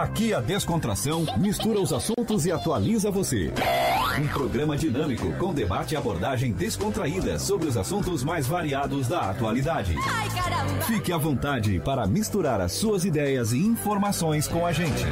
Aqui a descontração mistura os assuntos e atualiza você. Um programa dinâmico com debate e abordagem descontraída sobre os assuntos mais variados da atualidade. Ai, caramba! Fique à vontade para misturar as suas ideias e informações com a gente.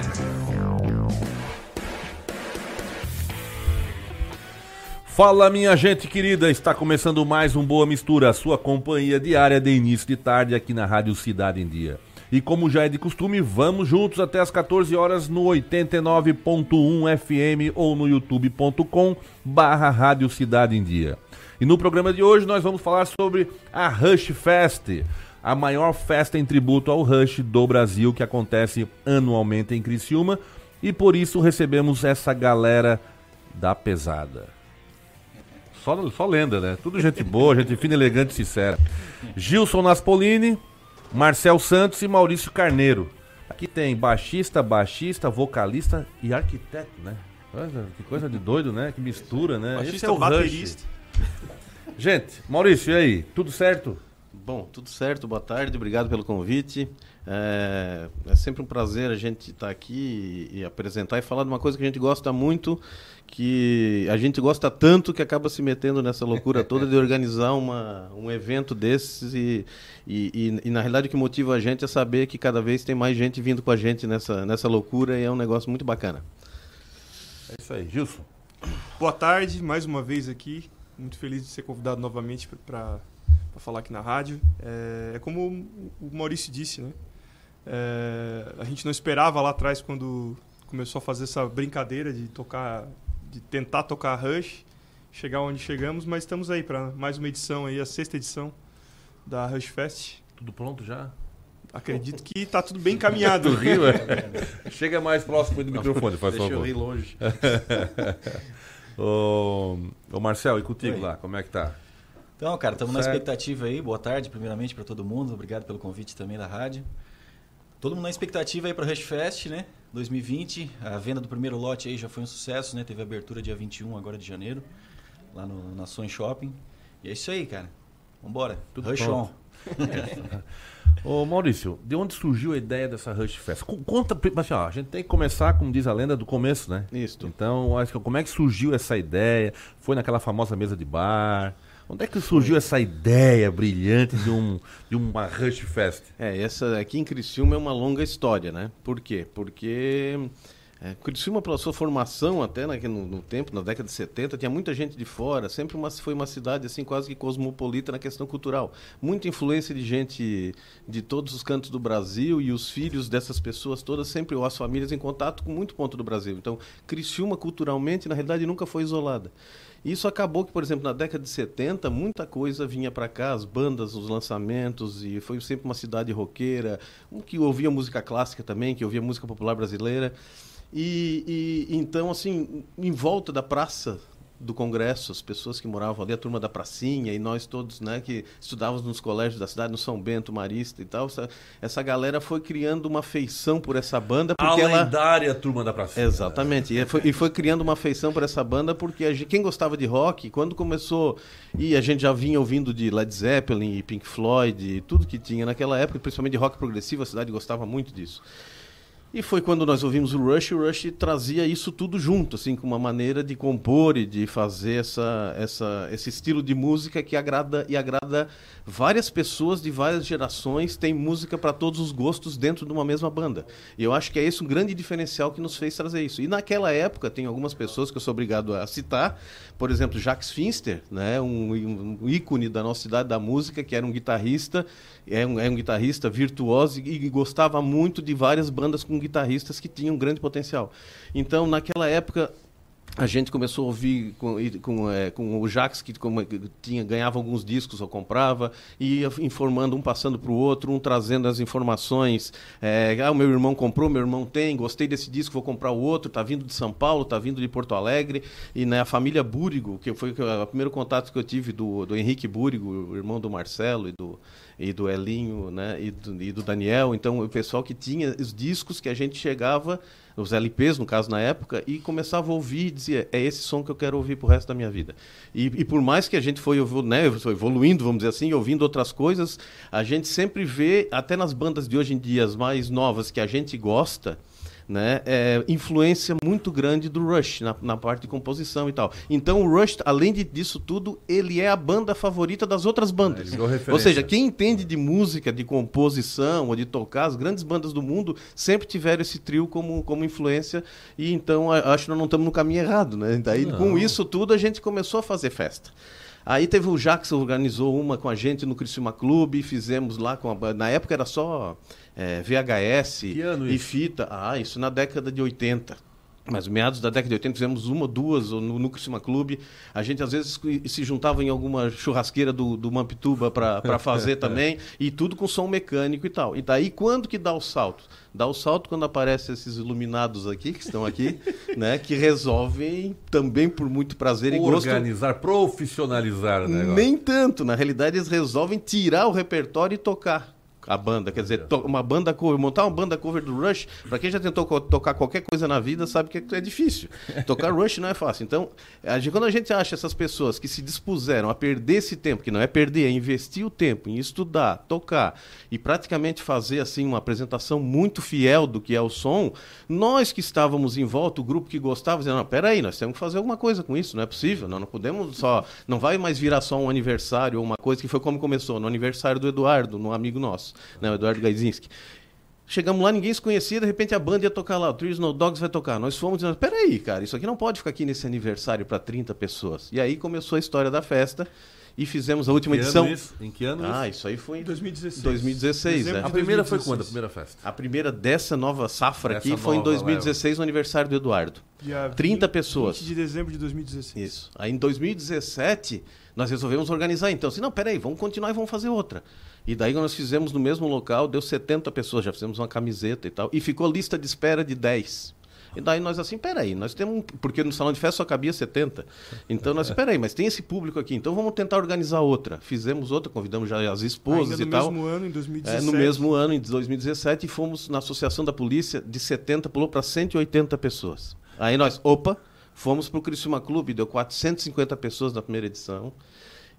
Fala minha gente querida, está começando mais um Boa Mistura, a sua companhia diária de início de tarde aqui na Rádio Cidade em Dia. E como já é de costume, vamos juntos até as 14 horas no 89.1 FM ou no youtube.com barra Rádio Cidade em Dia. E no programa de hoje nós vamos falar sobre a Rush Fest, a maior festa em tributo ao Rush do Brasil que acontece anualmente em Criciúma e por isso recebemos essa galera da pesada. Só, só lenda, né? Tudo gente boa, gente fina, elegante sincera. Gilson Naspolini, Marcel Santos e Maurício Carneiro. Aqui tem baixista, baixista, vocalista e arquiteto, né? Que coisa de doido, né? Que mistura, né? Baixista, Esse é o baterista. Rush. Gente, Maurício, e aí? Tudo certo? Bom, tudo certo, boa tarde, obrigado pelo convite. É, é sempre um prazer a gente estar aqui e, e apresentar e falar de uma coisa que a gente gosta muito, que a gente gosta tanto que acaba se metendo nessa loucura toda de organizar uma, um evento desses e, e, e, e, na realidade o que motiva a gente é saber que cada vez tem mais gente vindo com a gente nessa, nessa loucura e é um negócio muito bacana. É isso aí, Gilson. Boa tarde, mais uma vez aqui. Muito feliz de ser convidado novamente para falar aqui na rádio. É, é como o Maurício disse, né? É, a gente não esperava lá atrás quando começou a fazer essa brincadeira de tocar, de tentar tocar Rush, chegar onde chegamos, mas estamos aí para mais uma edição aí, a sexta edição da Rush Fest. Tudo pronto já? Acredito que está tudo bem encaminhado. Riu, é? Chega mais próximo do microfone, faz Deixa favor. eu ir longe. ô, ô Marcel, e contigo Oi. lá, como é que tá? Então, cara, estamos na expectativa aí. Boa tarde, primeiramente, para todo mundo. Obrigado pelo convite também da rádio. Todo mundo na expectativa aí para o Rush Fest, né? 2020. A venda do primeiro lote aí já foi um sucesso, né? Teve abertura dia 21 agora de janeiro, lá no Nações Shopping. E é isso aí, cara. Vambora. Tudo Rush pronto. on. Ô Maurício, de onde surgiu a ideia dessa Rush Fest? Co- Conta, pri- assim, ó, a gente tem que começar, como diz a lenda, do começo, né? Isso. Então, acho que como é que surgiu essa ideia? Foi naquela famosa mesa de bar? Onde é que surgiu essa ideia brilhante de, um, de uma Rush Fest? É, essa aqui em Criciúma é uma longa história, né? Por quê? Porque é, Criciúma, pela sua formação até né, no, no tempo, na década de 70, tinha muita gente de fora, sempre uma, foi uma cidade assim quase que cosmopolita na questão cultural. Muita influência de gente de todos os cantos do Brasil e os filhos dessas pessoas todas, sempre, ou as famílias, em contato com muito ponto do Brasil. Então, Criciúma, culturalmente, na realidade, nunca foi isolada. Isso acabou que, por exemplo, na década de 70, muita coisa vinha para cá, as bandas, os lançamentos, e foi sempre uma cidade roqueira, que ouvia música clássica também, que ouvia música popular brasileira. E, e então, assim, em volta da praça do Congresso, as pessoas que moravam ali, a turma da pracinha, e nós todos, né, que estudávamos nos colégios da cidade, no São Bento, Marista e tal, essa, essa galera foi criando uma afeição por essa banda, porque a ela... lendária turma da praça. Exatamente. E foi, e foi criando uma afeição por essa banda, porque a gente- quem gostava de rock, quando começou. E a gente já vinha ouvindo de Led Zeppelin e Pink Floyd, e tudo que tinha naquela época, principalmente de rock progressivo, a cidade gostava muito disso. E foi quando nós ouvimos o Rush, o Rush trazia isso tudo junto, assim, com uma maneira de compor e de fazer essa, essa, esse estilo de música que agrada e agrada várias pessoas de várias gerações, tem música para todos os gostos dentro de uma mesma banda. E eu acho que é esse um grande diferencial que nos fez trazer isso. E naquela época, tem algumas pessoas que eu sou obrigado a citar, por exemplo, Jacques Finster, né, um, um ícone da nossa cidade da música, que era um guitarrista, é um, é um guitarrista virtuoso e, e gostava muito de várias bandas com guitarristas que tinham grande potencial. Então, naquela época, a gente começou a ouvir com, com, eh, com o Jax, que como, que tinha, ganhava alguns discos ou comprava, e ia informando, um passando para o outro, um trazendo as informações. eh, ah, o meu irmão comprou, meu irmão tem, gostei desse disco, vou comprar o outro, tá vindo de São Paulo, tá vindo de Porto Alegre. E né, a família Búrigo, que foi o primeiro contato que eu tive do, do Henrique Búrigo, irmão do Marcelo e do, e do Elinho, né, e do, e do Daniel. Então, o pessoal que tinha os discos que a gente chegava, os LPs, no caso, na época, e começava a ouvir e dizia, é esse som que eu quero ouvir pro resto da minha vida. E, e por mais que a gente foi, né, evoluindo, vamos dizer assim, ouvindo outras coisas, a gente sempre vê, até nas bandas de hoje em dia, as mais novas, que a gente gosta, né, é, influência muito grande do Rush na, na, parte de composição e tal. Então o Rush, além de, disso tudo, ele é a banda favorita das outras bandas. É, ou seja, quem entende de música, de composição ou de tocar, as grandes bandas do mundo sempre tiveram esse trio como, como influência e então acho que nós não estamos no caminho errado, né? Daí não. com isso tudo a gente começou a fazer festa. Aí teve o Jackson organizou uma com a gente no Criciúma Clube, fizemos lá com a na época era só é, VHS e fita. Ah, isso na década de 80. Mas meados da década de 80 fizemos uma, duas no, no Criciúma Clube. A gente às vezes se juntava em alguma churrasqueira do, do Mampituba para fazer também. E tudo com som mecânico e tal. E daí quando que dá o salto? Dá o salto quando aparecem esses iluminados aqui, que estão aqui, né? Que resolvem também por muito prazer e gosto. Organizar, profissionalizar o negócio. Nem tanto. Na realidade eles resolvem tirar o repertório e tocar a banda. Quer dizer, uma banda cover, montar uma banda cover do Rush, para quem já tentou tocar qualquer coisa na vida, sabe que é difícil. Tocar Rush não é fácil. Então, a gente, quando a gente acha essas pessoas que se dispuseram a perder esse tempo, que não é perder, é investir o tempo em estudar, tocar e praticamente fazer assim uma apresentação muito fiel do que é o som, nós que estávamos em volta, o grupo que gostava, dizendo, não, peraí, nós temos que fazer alguma coisa com isso, não é possível, não, não podemos só, não vai mais virar só um aniversário ou uma coisa que foi como começou, no aniversário do Eduardo, no amigo nosso né, o Eduardo Gaizinski. Chegamos lá, ninguém se conhecia, de repente a banda ia tocar lá, o Three Snow Dogs vai tocar. Nós fomos dizendo, peraí, cara, isso aqui não pode ficar aqui nesse aniversário para 30 pessoas. E aí começou a história da festa e fizemos a última edição. Isso? Em que ano Ah, isso aí foi em 2016. 2016, é. A primeira foi quando, a primeira festa? A primeira dessa nova safra Essa aqui foi em 2016, leva. no aniversário do Eduardo. Dia 30 20, pessoas. 20 de dezembro de 2016. Isso. Aí em 2017, nós resolvemos organizar então. Assim, não, peraí, vamos continuar e vamos fazer outra. E daí nós fizemos no mesmo local, deu 70 pessoas, já fizemos uma camiseta e tal, e ficou lista de espera de 10. E daí nós assim, peraí, nós temos. Porque no salão de festa só cabia 70. Então nós, peraí, mas tem esse público aqui, então vamos tentar organizar outra. Fizemos outra, convidamos já as esposas Ainda no e tal. No mesmo ano, em 2017. É, no mesmo ano, em 2017, e fomos na Associação da Polícia, de 70 pulou para 180 pessoas. Aí nós, opa, fomos para o Criciúma Clube, deu 450 pessoas na primeira edição.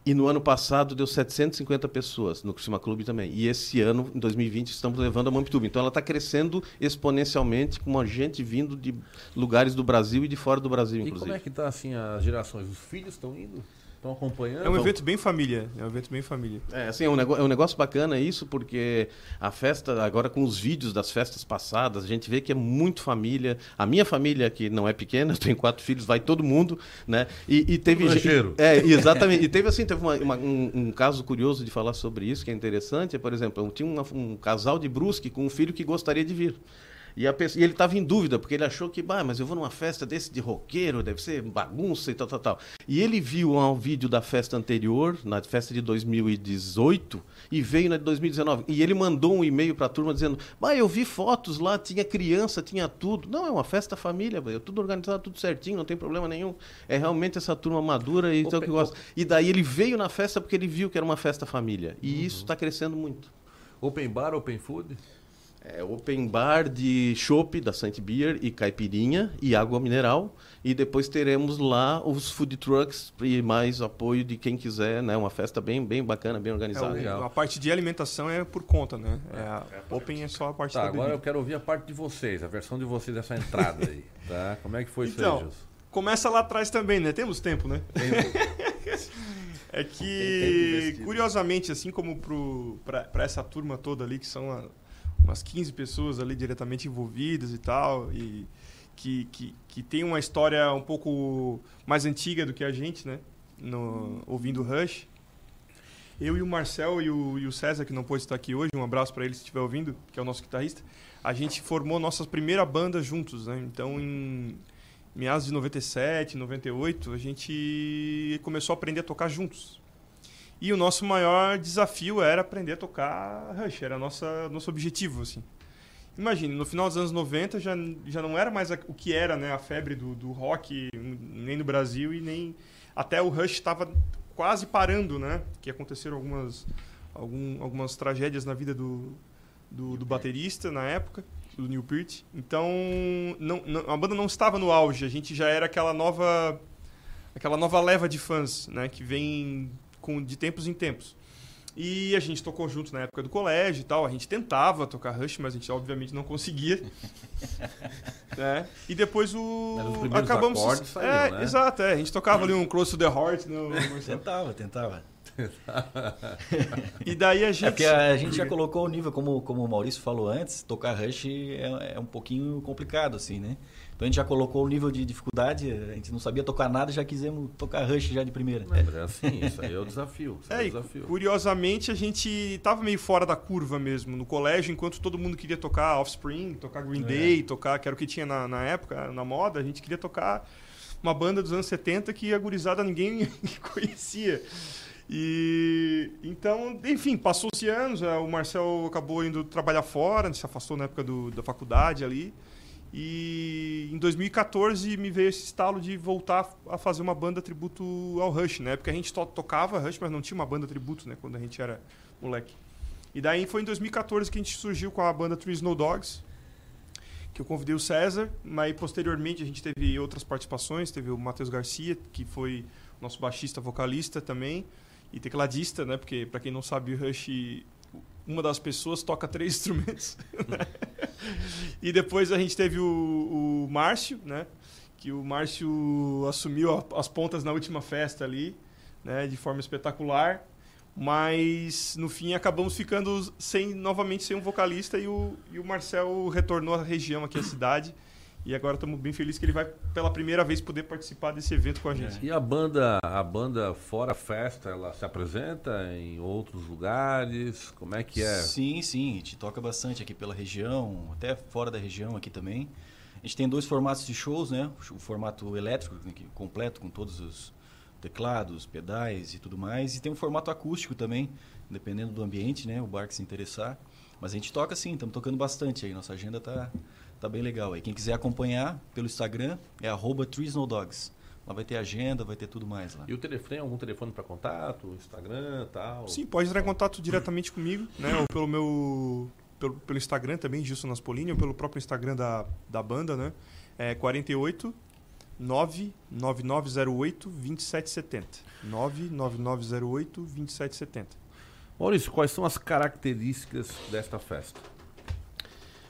E no ano passado deu 750 pessoas no Criciúma Clube também. E esse ano, em 2020, estamos levando a Mampituba. Então ela está crescendo exponencialmente, com gente vindo de lugares do Brasil e de fora do Brasil, inclusive. E como é que está assim as gerações? Os filhos estão indo? Estão acompanhando? É um evento bem família. É um evento bem família. É, assim, é um, negócio, é um negócio bacana isso, porque a festa, agora com os vídeos das festas passadas, a gente vê que é muito família. A minha família, que não é pequena, tem quatro filhos, vai todo mundo, né? E, e teve. Rancheiro. É, exatamente. e teve assim, teve uma, uma, um, um, caso curioso de falar sobre isso, que é interessante. É, por exemplo, tinha uma, um casal de Brusque com um filho que gostaria de vir. E, pessoa, e ele estava em dúvida, porque ele achou que, bah, mas eu vou numa festa desse de roqueiro, deve ser bagunça e tal, tal, tal. E ele viu um vídeo da festa anterior, na festa de 2018, e veio na de 2019. E ele mandou um e-mail para a turma dizendo: bah, eu vi fotos lá, tinha criança, tinha tudo. Não, é uma festa família, é tudo organizado, tudo certinho, não tem problema nenhum. É realmente essa turma madura e então que gosta. E daí ele veio na festa porque ele viu que era uma festa família. E uhum. isso está crescendo muito. Open bar, open food? É, open bar de chopp da Saint Beer e caipirinha e água mineral. E depois teremos lá os food trucks e mais apoio de quem quiser, né? Uma festa bem, bem bacana, bem organizada. É, a parte de alimentação é por conta, né? É, a, é open é só a parte tá, da agora eu quero ouvir a parte de vocês, a versão de vocês dessa entrada aí, tá? Como é que foi então, isso aí, Começa lá atrás também, né? Temos tempo, né? é que, curiosamente, assim como para essa turma toda ali, que são a, umas 15 pessoas ali diretamente envolvidas e tal, e que, que, que tem uma história um pouco mais antiga do que a gente, né? No, ouvindo Rush. Eu e o Marcel e o, e o César, que não pôde estar aqui hoje, um abraço para ele se estiver ouvindo, que é o nosso guitarrista, a gente formou nossa primeira banda juntos, né? Então, em meados de 97, 98, a gente começou a aprender a tocar juntos. E o nosso maior desafio era aprender a tocar Rush, era nossa nosso objetivo, assim. Imagine, no final dos anos 90 já, já não era mais o que era né, a febre do, do rock, nem no Brasil e nem... Até o Rush estava quase parando, né? Que aconteceram algumas, algum, algumas tragédias na vida do, do, do baterista na época, do Neil Peart. Então, não, não, a banda não estava no auge, a gente já era aquela nova aquela nova leva de fãs, né? Que vem com, de tempos em tempos. E a gente tocou junto na época do colégio e tal. A gente tentava tocar Rush, mas a gente obviamente não conseguia. né? E depois o. Acabamos. acordes é, né? exato, é. A gente tocava ali um Close to the Heart. No... Tentava, tentava. e daí a gente. É porque a gente já colocou o nível, como, como o Maurício falou antes, tocar Rush é, é um pouquinho complicado, assim, né? Então a gente já colocou o nível de dificuldade, a gente não sabia tocar nada, já quisemos tocar Rush já de primeira. Mas é assim, isso aí é o desafio. Isso aí é, É, o e desafio. curiosamente a gente tava meio fora da curva mesmo no colégio, enquanto todo mundo queria tocar Offspring, tocar Green Day, tocar, que era o que tinha na, na época, na moda, a gente queria tocar uma banda dos anos 70 que a gurizada ninguém conhecia. E então, enfim, passou-se anos, eh, o Marcel acabou indo trabalhar fora, se afastou na época do, da faculdade ali. E em 2014 me veio esse estalo de voltar a fazer uma banda tributo ao Rush, né? Porque a gente to tocava Rush, mas não tinha uma banda tributo, né? Quando a gente era moleque. E daí foi em 2014 que a gente surgiu com a banda Three Snow Dogs, que eu convidei o César, mas posteriormente a gente teve outras participações, teve o Matheus Garcia, que foi nosso baixista, vocalista também, e tecladista, né? Porque para quem não sabe, o Rush uma das pessoas toca três instrumentos. né? e depois a gente teve o, o Márcio, né? Que o Márcio assumiu a- as pontas na última festa ali, né? De forma espetacular. Mas no fim acabamos ficando sem novamente sem um vocalista e o, e o Marcel retornou à região aqui à cidade. E agora estamos bem felizes que ele vai pela primeira vez poder participar desse evento com a gente. E a banda, a banda fora a festa, ela se apresenta em outros lugares? Como é que é? Sim, sim, a gente toca bastante aqui pela região, até fora da região aqui também. A gente tem dois formatos de shows, né? O formato elétrico, né, completo, com todos os teclados, pedais e tudo mais. E tem um formato acústico também, dependendo do ambiente, né? O bar que se interessar. Mas a gente toca sim, estamos tocando bastante aí. Nossa agenda tá, tá bem legal aí. Quem quiser acompanhar pelo Instagram é arroba Dogs. Lá vai ter agenda, vai ter tudo mais lá. E o telefone, algum telefone para contato, Instagram tal? Sim, pode entrar em contato diretamente comigo, né? Ou pelo meu. Pelo, pelo Instagram também, Gilson Naspolini, ou pelo próprio Instagram da, da banda, né? É 48 99908 2770. 99908 2770. Maurício, quais são as características desta festa?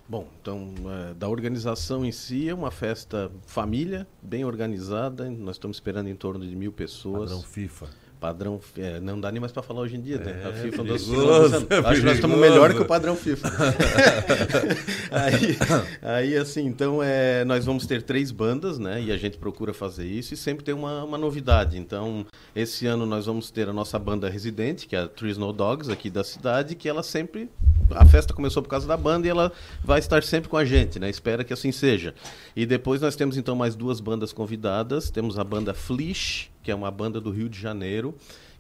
Bom, então, é, da organização em si, é uma festa família, bem organizada. Nós estamos esperando em torno de mil pessoas. Padrão FIFA. Padrão, é, não dá nem mais para falar hoje em dia, né? A É, FIFA andou se perigoso, é Acho que nós estamos perigoso. melhor que o padrão FIFA. aí, aí, assim, então, é, nós vamos ter três bandas, né? E a gente procura fazer isso e sempre tem uma, uma novidade. Então, esse ano nós vamos ter a nossa banda residente, que é a Three Snow Dogs, aqui da cidade, que ela sempre... A festa começou por causa da banda e ela vai estar sempre com a gente, né? Espera que assim seja. E depois nós temos, então, mais duas bandas convidadas. Temos a banda Flesh, que é uma banda do Rio de Janeiro,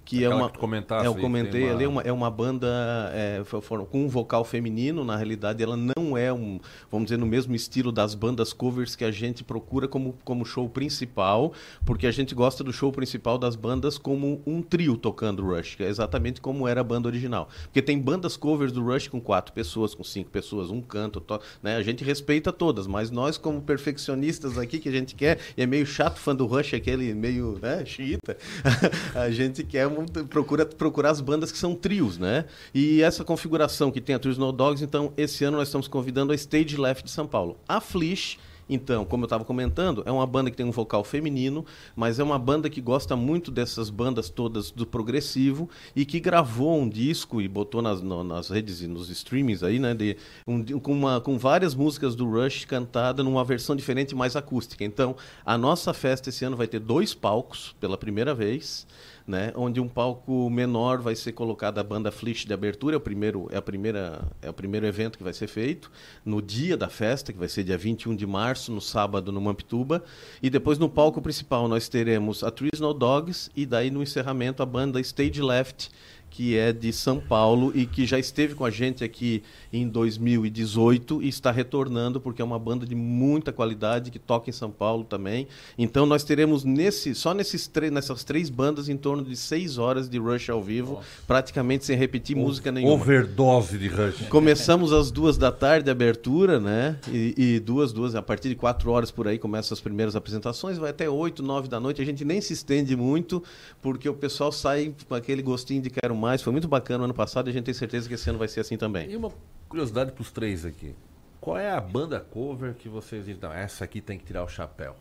que é Aquela uma... que É, eu comentei tem ali, é uma, é uma banda é, com um vocal feminino, na realidade ela não é um, vamos dizer, no mesmo estilo das bandas covers que a gente procura como, como show principal, porque a gente gosta do show principal das bandas como um trio tocando Rush, é exatamente como era a banda original. Porque tem bandas covers do Rush com quatro pessoas, com cinco pessoas, um canto, to- né? a gente respeita todas, mas nós como perfeccionistas aqui, que a gente quer, e é meio chato fã do Rush, aquele meio né, xiita, a gente quer procura procurar as bandas que são trios, né? E essa configuração que tem a Trio Snow Dogs, então esse ano nós estamos convidando a Stage Left de São Paulo. A Flesh então, como eu estava comentando, é uma banda que tem um vocal feminino, mas é uma banda que gosta muito dessas bandas todas do progressivo e que gravou um disco e botou nas, no- nas redes e nos streamings aí, né? De, um com, uma, com várias músicas do Rush cantada numa versão diferente, mais acústica. Então, a nossa festa esse ano vai ter dois palcos pela primeira vez né, onde um palco menor vai ser colocado a banda Flesh de abertura, é o primeiro é a primeira é o primeiro evento que vai ser feito no dia da festa, que vai ser dia 21 de março, no sábado no Mampituba, e depois no palco principal nós teremos a Three Snow Dogs e daí no encerramento a banda Stage Left que é de São Paulo e que já esteve com a gente aqui em 2018 e está retornando porque é uma banda de muita qualidade que toca em São Paulo também. Então nós teremos nesse só nesses nessas três bandas em torno de seis horas de Rush ao vivo, praticamente sem repetir música nenhuma. Overdose de Rush. Começamos às duas da tarde a abertura, né? E, e duas, duas, a partir de quatro horas por aí começam as primeiras apresentações, vai até oito, nove da noite. A gente nem se estende muito, porque o pessoal sai com aquele gostinho de quero mais. Foi muito bacana o ano passado e a gente tem certeza que esse ano vai ser assim também. E uma curiosidade pros três aqui. Qual é a banda cover que vocês não, essa aqui tem que tirar o chapéu?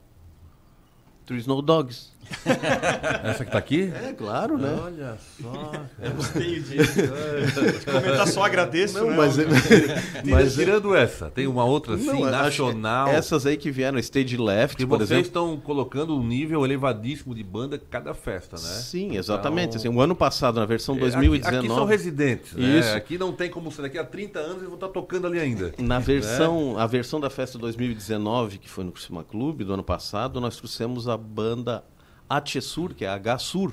Three Snow Dogs. Essa que tá aqui? É, claro, né? Olha só. Eu gostei disso. De comentar só agradeço, Não, né? mas, Mas tirando essa, tem uma outra assim, Não, nacional. Essas aí que vieram, Stage Left, que por vocês exemplo. estão colocando um nível elevadíssimo de banda cada festa, né? Sim, exatamente. Então- Assim, o ano passado, na versão É, 2019. Aqui, aqui são residentes, né? Isso. Aqui não tem como ser. Daqui a 30 anos eles vão estar tocando ali ainda. Na versão, a versão da festa 2019, que foi no Criciúma Clube do ano passado, nós trouxemos a banda Atchesur, que é H-Sur,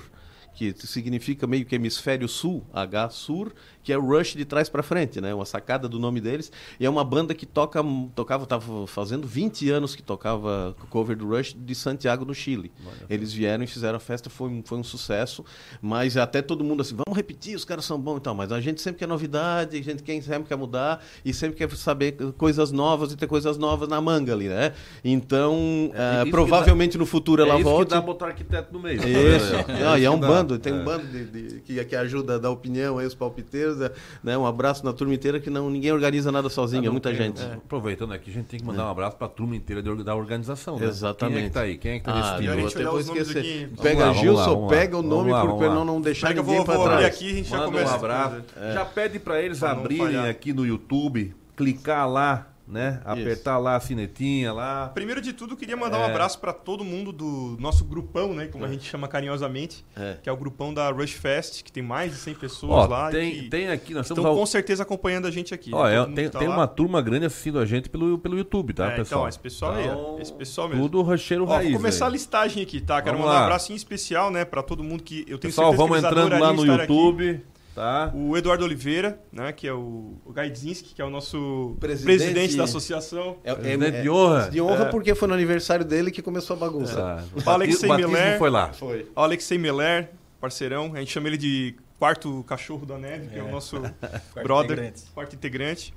que significa meio que hemisfério sul, H-Sur, que é o Rush de trás para frente, né? Uma sacada do nome deles. E é uma banda que toca, tocava, estava fazendo 20 anos que tocava cover do Rush de Santiago, no Chile. Eles vieram e fizeram a festa, foi, um- foi um sucesso. Mas até todo mundo assim, vamos repetir, os caras são bons e tal. Mas a gente sempre quer novidade, a gente quer, sempre quer mudar e sempre quer saber coisas novas e ter coisas novas na manga ali, né? Então, É, que provavelmente no futuro ela é isso volte. que dá botar arquiteto no meio. Isso. É, Não, e é um dá. bando, tem É. um bando de, de- que, que ajuda a dar opinião aí, os palpiteiros. Né? Um abraço na turma inteira que não, ninguém organiza nada sozinho, é muita tem- gente. é, Aproveitando aqui, a gente tem que mandar um abraço pra turma inteira da organização, né? Exatamente. Quem é que tá aí? Quem é que tá Ah, nesse melhor time? a eu gente até vou esquecer. Pega lá, Gilson, lá, pega o nome lá, por- vamos pra lá. não, não deixar Pega, ninguém para trás. aqui a gente já Manda começa. um abraço. Já pede pra eles abrirem aqui no YouTube, clicar lá, né? Apertar lá a sinetinha lá. Primeiro de tudo, eu queria mandar um É. abraço para todo mundo do nosso grupão, né? Como a gente chama carinhosamente, É. que é o grupão da Rush Fest, que tem mais de 100 pessoas Ó, lá. tem, que tem aqui, nós estão estamos ao... com certeza acompanhando a gente aqui. Ó, né? é, tem, tá tem uma turma grande assistindo a gente pelo, pelo YouTube, tá, É, pessoal? Então, esse pessoal aí, Então, esse pessoal mesmo. Tudo rocheiro Ó, raiz. vou começar a aí. listagem aqui, tá? Quero Vamos mandar lá. um abraço em especial, né, para todo mundo que eu tenho Pessoal, certeza vamos que eles entrando lá no estar aqui. Tá? O Eduardo Oliveira, né, que é o, o Gaidzinski, que é o nosso Presidente- presidente, da associação. É, Presidente de honra. De honra porque foi no aniversário dele que começou a bagunça. Tá. O Alexei o Miller. foi lá. Foi. O Alexei Meller, parceirão, a gente chama ele de quarto cachorro da neve, que é, o nosso brother, integrante. quarto integrante.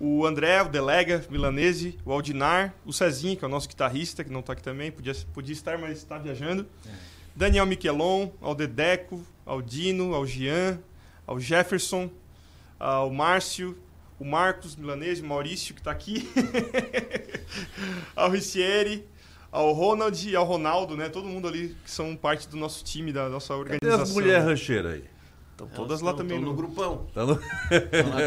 O André, o Delega, Milanese, o Aldinar, o Cezinho, que é o nosso guitarrista, que não tá aqui também, podia, podia estar, mas está viajando. Daniel Miquelon, ao Dedeco, ao Dino, ao Jean, ao Jefferson, ao Márcio, o Marcos Milanese, o Maurício, que está aqui, ao Ricieri, ao Ronald e ao Ronaldo, né? Todo mundo ali que são parte do nosso time, da nossa Cadê organização. as mulheres rancheiras aí? Estão todas lá também. no no- grupão. Tá no-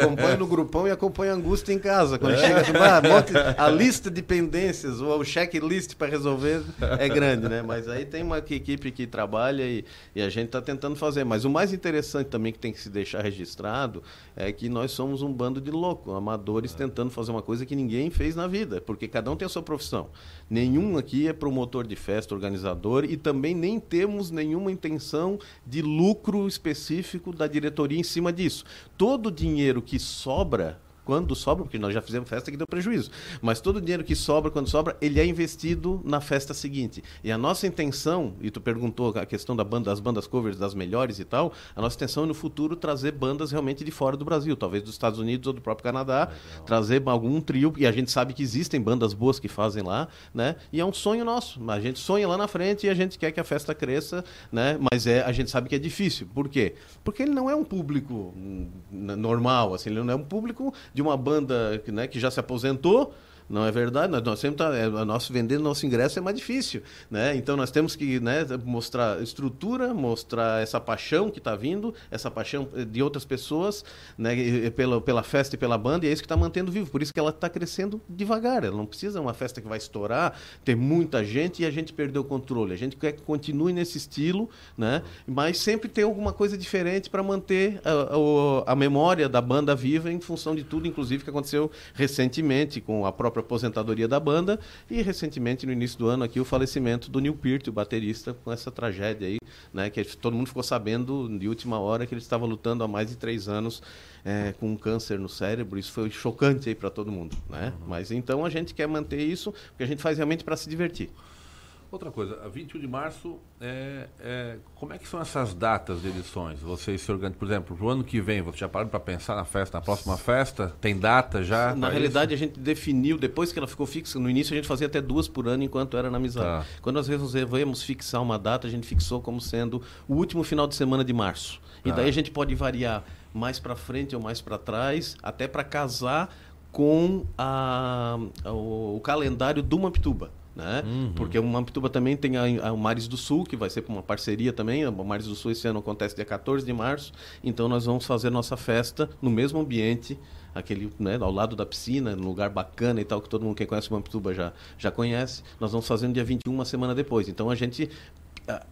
Acompanha no grupão e acompanha a angústia em casa. Quando chega assim, ah, monte- a lista de pendências ou o checklist para resolver é grande, né? Mas aí tem uma equipe que trabalha e, e a gente está tentando fazer. Mas o mais interessante também que tem que se deixar registrado é que nós somos um bando de loucos, amadores tentando fazer uma coisa que ninguém fez na vida, porque cada um tem a sua profissão. Nenhum aqui é promotor de festa, organizador e também nem temos nenhuma intenção de lucro específico da diretoria em cima disso. Todo o dinheiro que sobra, quando sobra, porque nós já fizemos festa que deu prejuízo, mas todo o dinheiro que sobra, quando sobra, ele é investido na festa seguinte. E a nossa intenção, e tu perguntou a questão da banda, das bandas covers das melhores e tal, a nossa intenção é no futuro trazer bandas realmente de fora do Brasil, talvez dos Estados Unidos ou do próprio Canadá, trazer algum trio, e a gente sabe que existem bandas boas que fazem lá, né? E é um sonho nosso. A gente sonha lá na frente e a gente quer que a festa cresça, né? Mas é, a gente sabe que é difícil. Por quê? Porque ele não é um público hum, normal, assim, ele não é um público de uma banda né, que já se aposentou. Não é verdade? Nós, nós sempre tá, é, a nosso vender nosso ingresso é mais difícil, né? Então nós temos que né, mostrar estrutura, mostrar essa paixão que está vindo, essa paixão eh, de outras pessoas, né, pela, pela festa e pela banda, e é isso que está mantendo vivo. Por isso que ela está crescendo devagar. Ela não precisa uma festa que vai estourar, ter muita gente e a gente perdeu o controle. A gente quer que continue nesse estilo, né? Mas sempre tem alguma coisa diferente para manter a, o- a memória da banda viva em função de tudo, inclusive que aconteceu recentemente com a própria aposentadoria da banda e recentemente no início do ano aqui o falecimento do Neil Peart, o baterista, com essa tragédia aí, né? Que todo mundo ficou sabendo de última hora que ele estava lutando há mais de três anos é, com um câncer no cérebro. Isso foi chocante aí para todo mundo, né? Mas então a gente quer manter isso porque a gente faz realmente para se divertir. Outra coisa, a 21 de março, é, é, como é que são essas datas de edições? Vocês se organizam, por exemplo, pro ano que vem, você já parou para pensar na festa, na próxima festa? Tem data já? Na realidade, isso? a gente definiu, depois que ela ficou fixa, no início a gente fazia até duas por ano enquanto era na amizade. Tá. Quando nós resolvemos fixar uma data, a gente fixou como sendo o último final de semana de março. E Tá. daí a gente pode variar mais para frente ou mais para trás, até para casar com a- o, o calendário do Mampituba. Né? Uhum. Porque o Mampituba também tem a, a o Mares do Sul, que vai ser uma parceria também. O Mares do Sul esse ano acontece dia 14 de março. Então nós vamos fazer nossa festa no mesmo ambiente, aquele, né, ao lado da piscina, num lugar bacana e tal, que todo mundo que conhece o Mampituba já, já conhece. Nós vamos fazer no dia 21, uma semana depois. Então a gente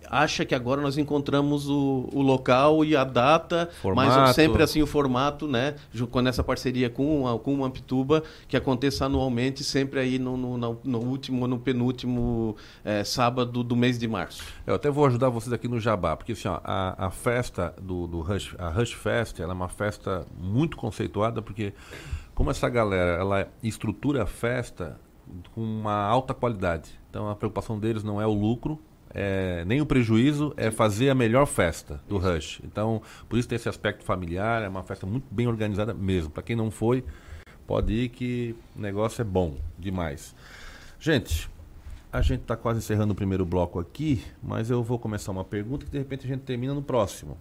acha que agora nós encontramos o, o local e a data, Formato. mas sempre assim o formato, né? Com essa parceria com, a- com o Ampituba, que aconteça anualmente, sempre aí no, no, no- último, no penúltimo eh, sábado do mês de março. Eu até vou ajudar vocês aqui no Jabá, porque assim, ó, a, a festa do, do Rush, a Rush Fest, ela é uma festa muito conceituada, porque como essa galera, ela estrutura a festa com uma alta qualidade. Então a preocupação deles não é o lucro, é, nem o prejuízo, é fazer a melhor festa do Rush. Então, por isso tem esse aspecto familiar, é uma festa muito bem organizada mesmo. Para quem não foi, pode ir que o negócio é bom demais. Gente, a gente está quase encerrando o primeiro bloco aqui, mas eu vou começar uma pergunta que de repente a gente termina no próximo,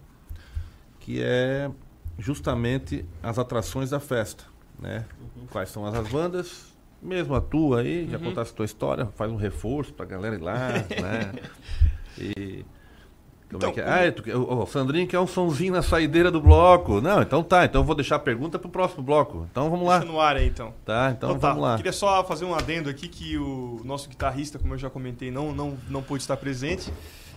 que é justamente as atrações da festa, né? Quais são as, as bandas? Mesmo a tua aí, já contasse a tua história, faz um reforço pra galera ir lá, né? E como Então, é que é? Ah, tu, o, o Sandrinho quer um sonzinho na saideira do bloco. Não, então tá, então eu vou deixar a pergunta pro próximo bloco. Então vamos lá. Deixa no ar aí, então. Tá, então, tá. vamos lá. Queria só fazer um adendo aqui que o nosso guitarrista, como eu já comentei, não, não, não pôde estar presente.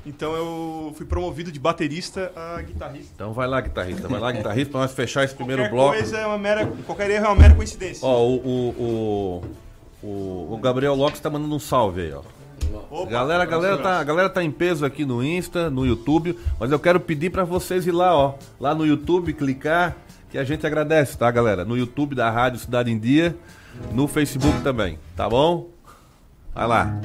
Então eu fui promovido de baterista a guitarrista. Então vai lá, guitarrista, vai lá, guitarrista, pra nós fechar esse primeiro qualquer bloco. coisa é uma mera, qualquer erro é uma mera coincidência. Ó, o, o, o, o, Gabriel Lopes tá mandando um salve aí, ó. Opa, galera, galera, tá, a galera tá em peso aqui no Insta, no YouTube, mas eu quero pedir pra vocês ir lá, ó. Lá no YouTube, clicar, que a gente agradece, tá, galera? No YouTube da Rádio Cidade em Dia, no Facebook também, tá bom? Vai lá.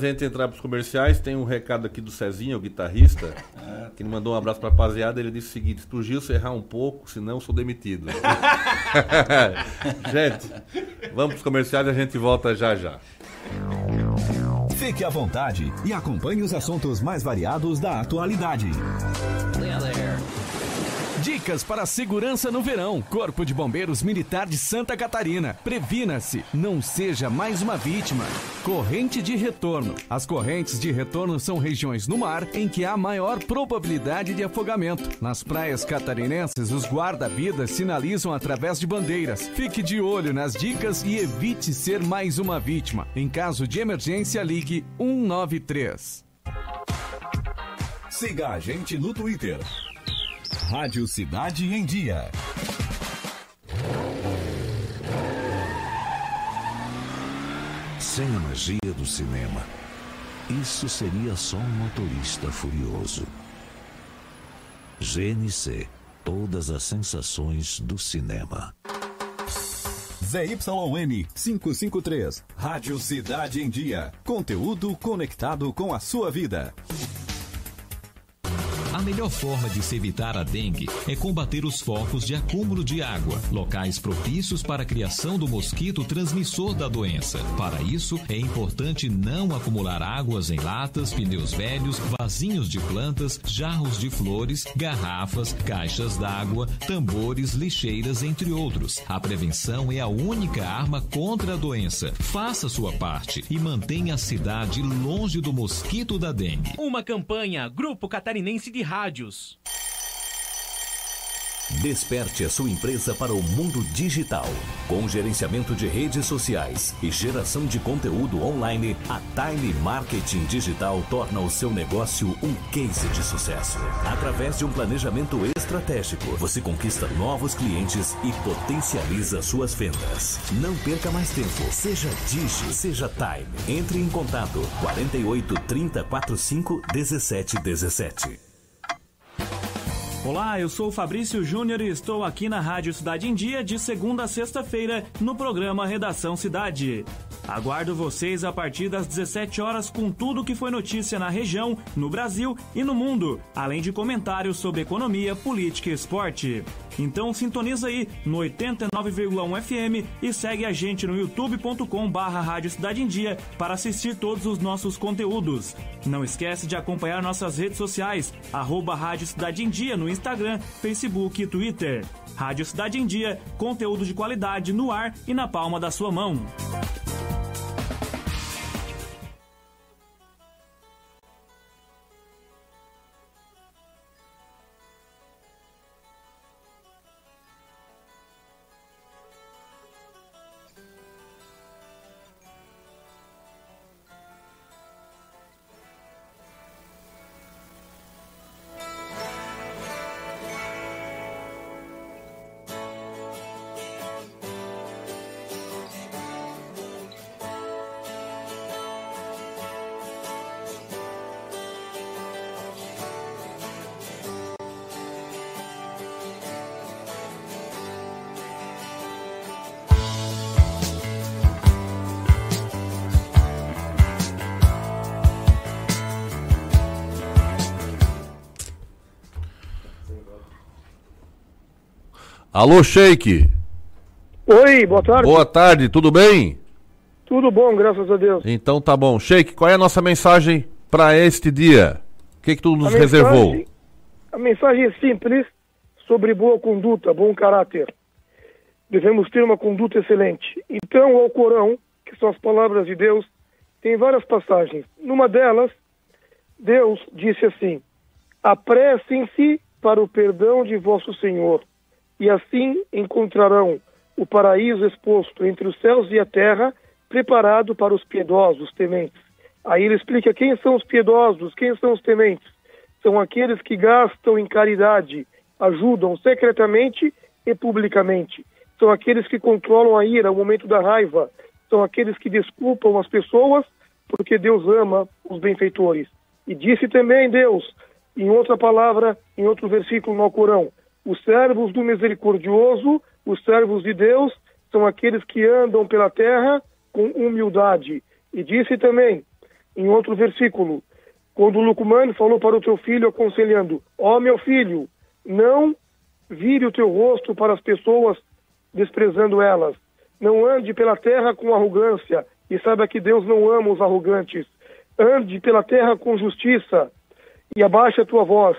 Da gente entrar pros comerciais, tem um recado aqui do Cezinho, o guitarrista, que ele mandou um abraço pra rapaziada. Ele disse o seguinte: pro Gilson errar um pouco, senão eu sou demitido. gente, vamos pros comerciais e a gente volta já já. Fique à vontade e acompanhe os assuntos mais variados da atualidade. Dicas para segurança no verão. Corpo de Bombeiros Militar de Santa Catarina. Previna-se, não seja mais uma vítima. Corrente de retorno. As correntes de retorno são regiões no mar em que há maior probabilidade de afogamento. Nas praias catarinenses, os guarda-vidas sinalizam através de bandeiras. Fique de olho nas dicas e evite ser mais uma vítima. Em caso de emergência, ligue 193. Siga a gente no Twitter. Rádio Cidade em Dia. sem a magia do cinema, isso seria só um motorista furioso. GNC Todas as sensações do cinema. ZYN 553. Rádio Cidade em Dia. Conteúdo conectado com a sua vida. A melhor forma de se evitar a dengue é combater os focos de acúmulo de água, locais propícios para a criação do mosquito transmissor da doença. Para isso, é importante não acumular águas em latas, pneus velhos, vasinhos de plantas, jarros de flores, garrafas, caixas d'água, tambores, lixeiras, entre outros. A prevenção é a única arma contra a doença. Faça sua parte e mantenha a cidade longe do mosquito da dengue. Uma campanha Grupo Catarinense de Rádios. Desperte a sua empresa para o mundo digital. Com gerenciamento de redes sociais e geração de conteúdo online, a Time Marketing Digital torna o seu negócio um case de sucesso. Através de um planejamento estratégico, você conquista novos clientes e potencializa suas vendas. Não perca mais tempo. Seja Digi, seja Time. Entre em contato 48 30 45 17 17. Olá, eu sou o Fabrício Júnior e estou aqui na Rádio Cidade em Dia de segunda a sexta-feira no programa Redação Cidade. Aguardo vocês a partir das 17 horas com tudo que foi notícia na região, no Brasil e no mundo, além de comentários sobre economia, política e esporte. Então sintoniza aí no 89,1 FM e segue a gente no youtube.com barra Rádio Cidade em Dia para assistir todos os nossos conteúdos. Não esquece de acompanhar nossas redes sociais, arroba Rádio Cidade em Dia no Instagram, Facebook e Twitter. Rádio Cidade em Dia, conteúdo de qualidade no ar e na palma da sua mão. Alô, Sheik. Oi, boa tarde. Boa tarde, tudo bem? Tudo bom, graças a Deus. Então tá bom. Sheik, qual é a nossa mensagem para este dia? O que, que tu nos a reservou? Mensagem, a mensagem é simples sobre boa conduta, bom caráter. Devemos ter uma conduta excelente. Então, o Alcorão, que são as palavras de Deus, tem várias passagens. Numa delas, Deus disse assim: Apressem-se para o perdão de vosso Senhor e assim encontrarão o paraíso exposto entre os céus e a terra, preparado para os piedosos, tementes. Aí ele explica quem são os piedosos, quem são os tementes. São aqueles que gastam em caridade, ajudam secretamente e publicamente. São aqueles que controlam a ira, o momento da raiva. São aqueles que desculpam as pessoas, porque Deus ama os benfeitores. E disse também Deus, em outra palavra, em outro versículo no Alcorão, os servos do misericordioso, os servos de Deus, são aqueles que andam pela terra com humildade. E disse também, em outro versículo, quando Lucumano falou para o teu filho, aconselhando: Ó oh, meu filho, não vire o teu rosto para as pessoas, desprezando elas. Não ande pela terra com arrogância, e saiba que Deus não ama os arrogantes. Ande pela terra com justiça, e abaixa a tua voz,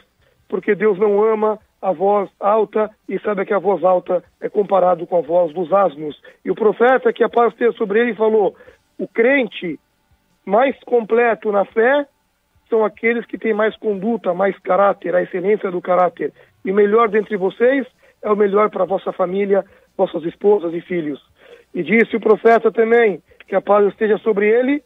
porque Deus não ama a voz alta e sabe que a voz alta é comparado com a voz dos asnos. E o profeta que a paz esteja sobre ele falou: o crente mais completo na fé são aqueles que têm mais conduta, mais caráter, a excelência do caráter. E o melhor dentre vocês é o melhor para vossa família, vossas esposas e filhos. E disse o profeta também que a paz esteja sobre ele,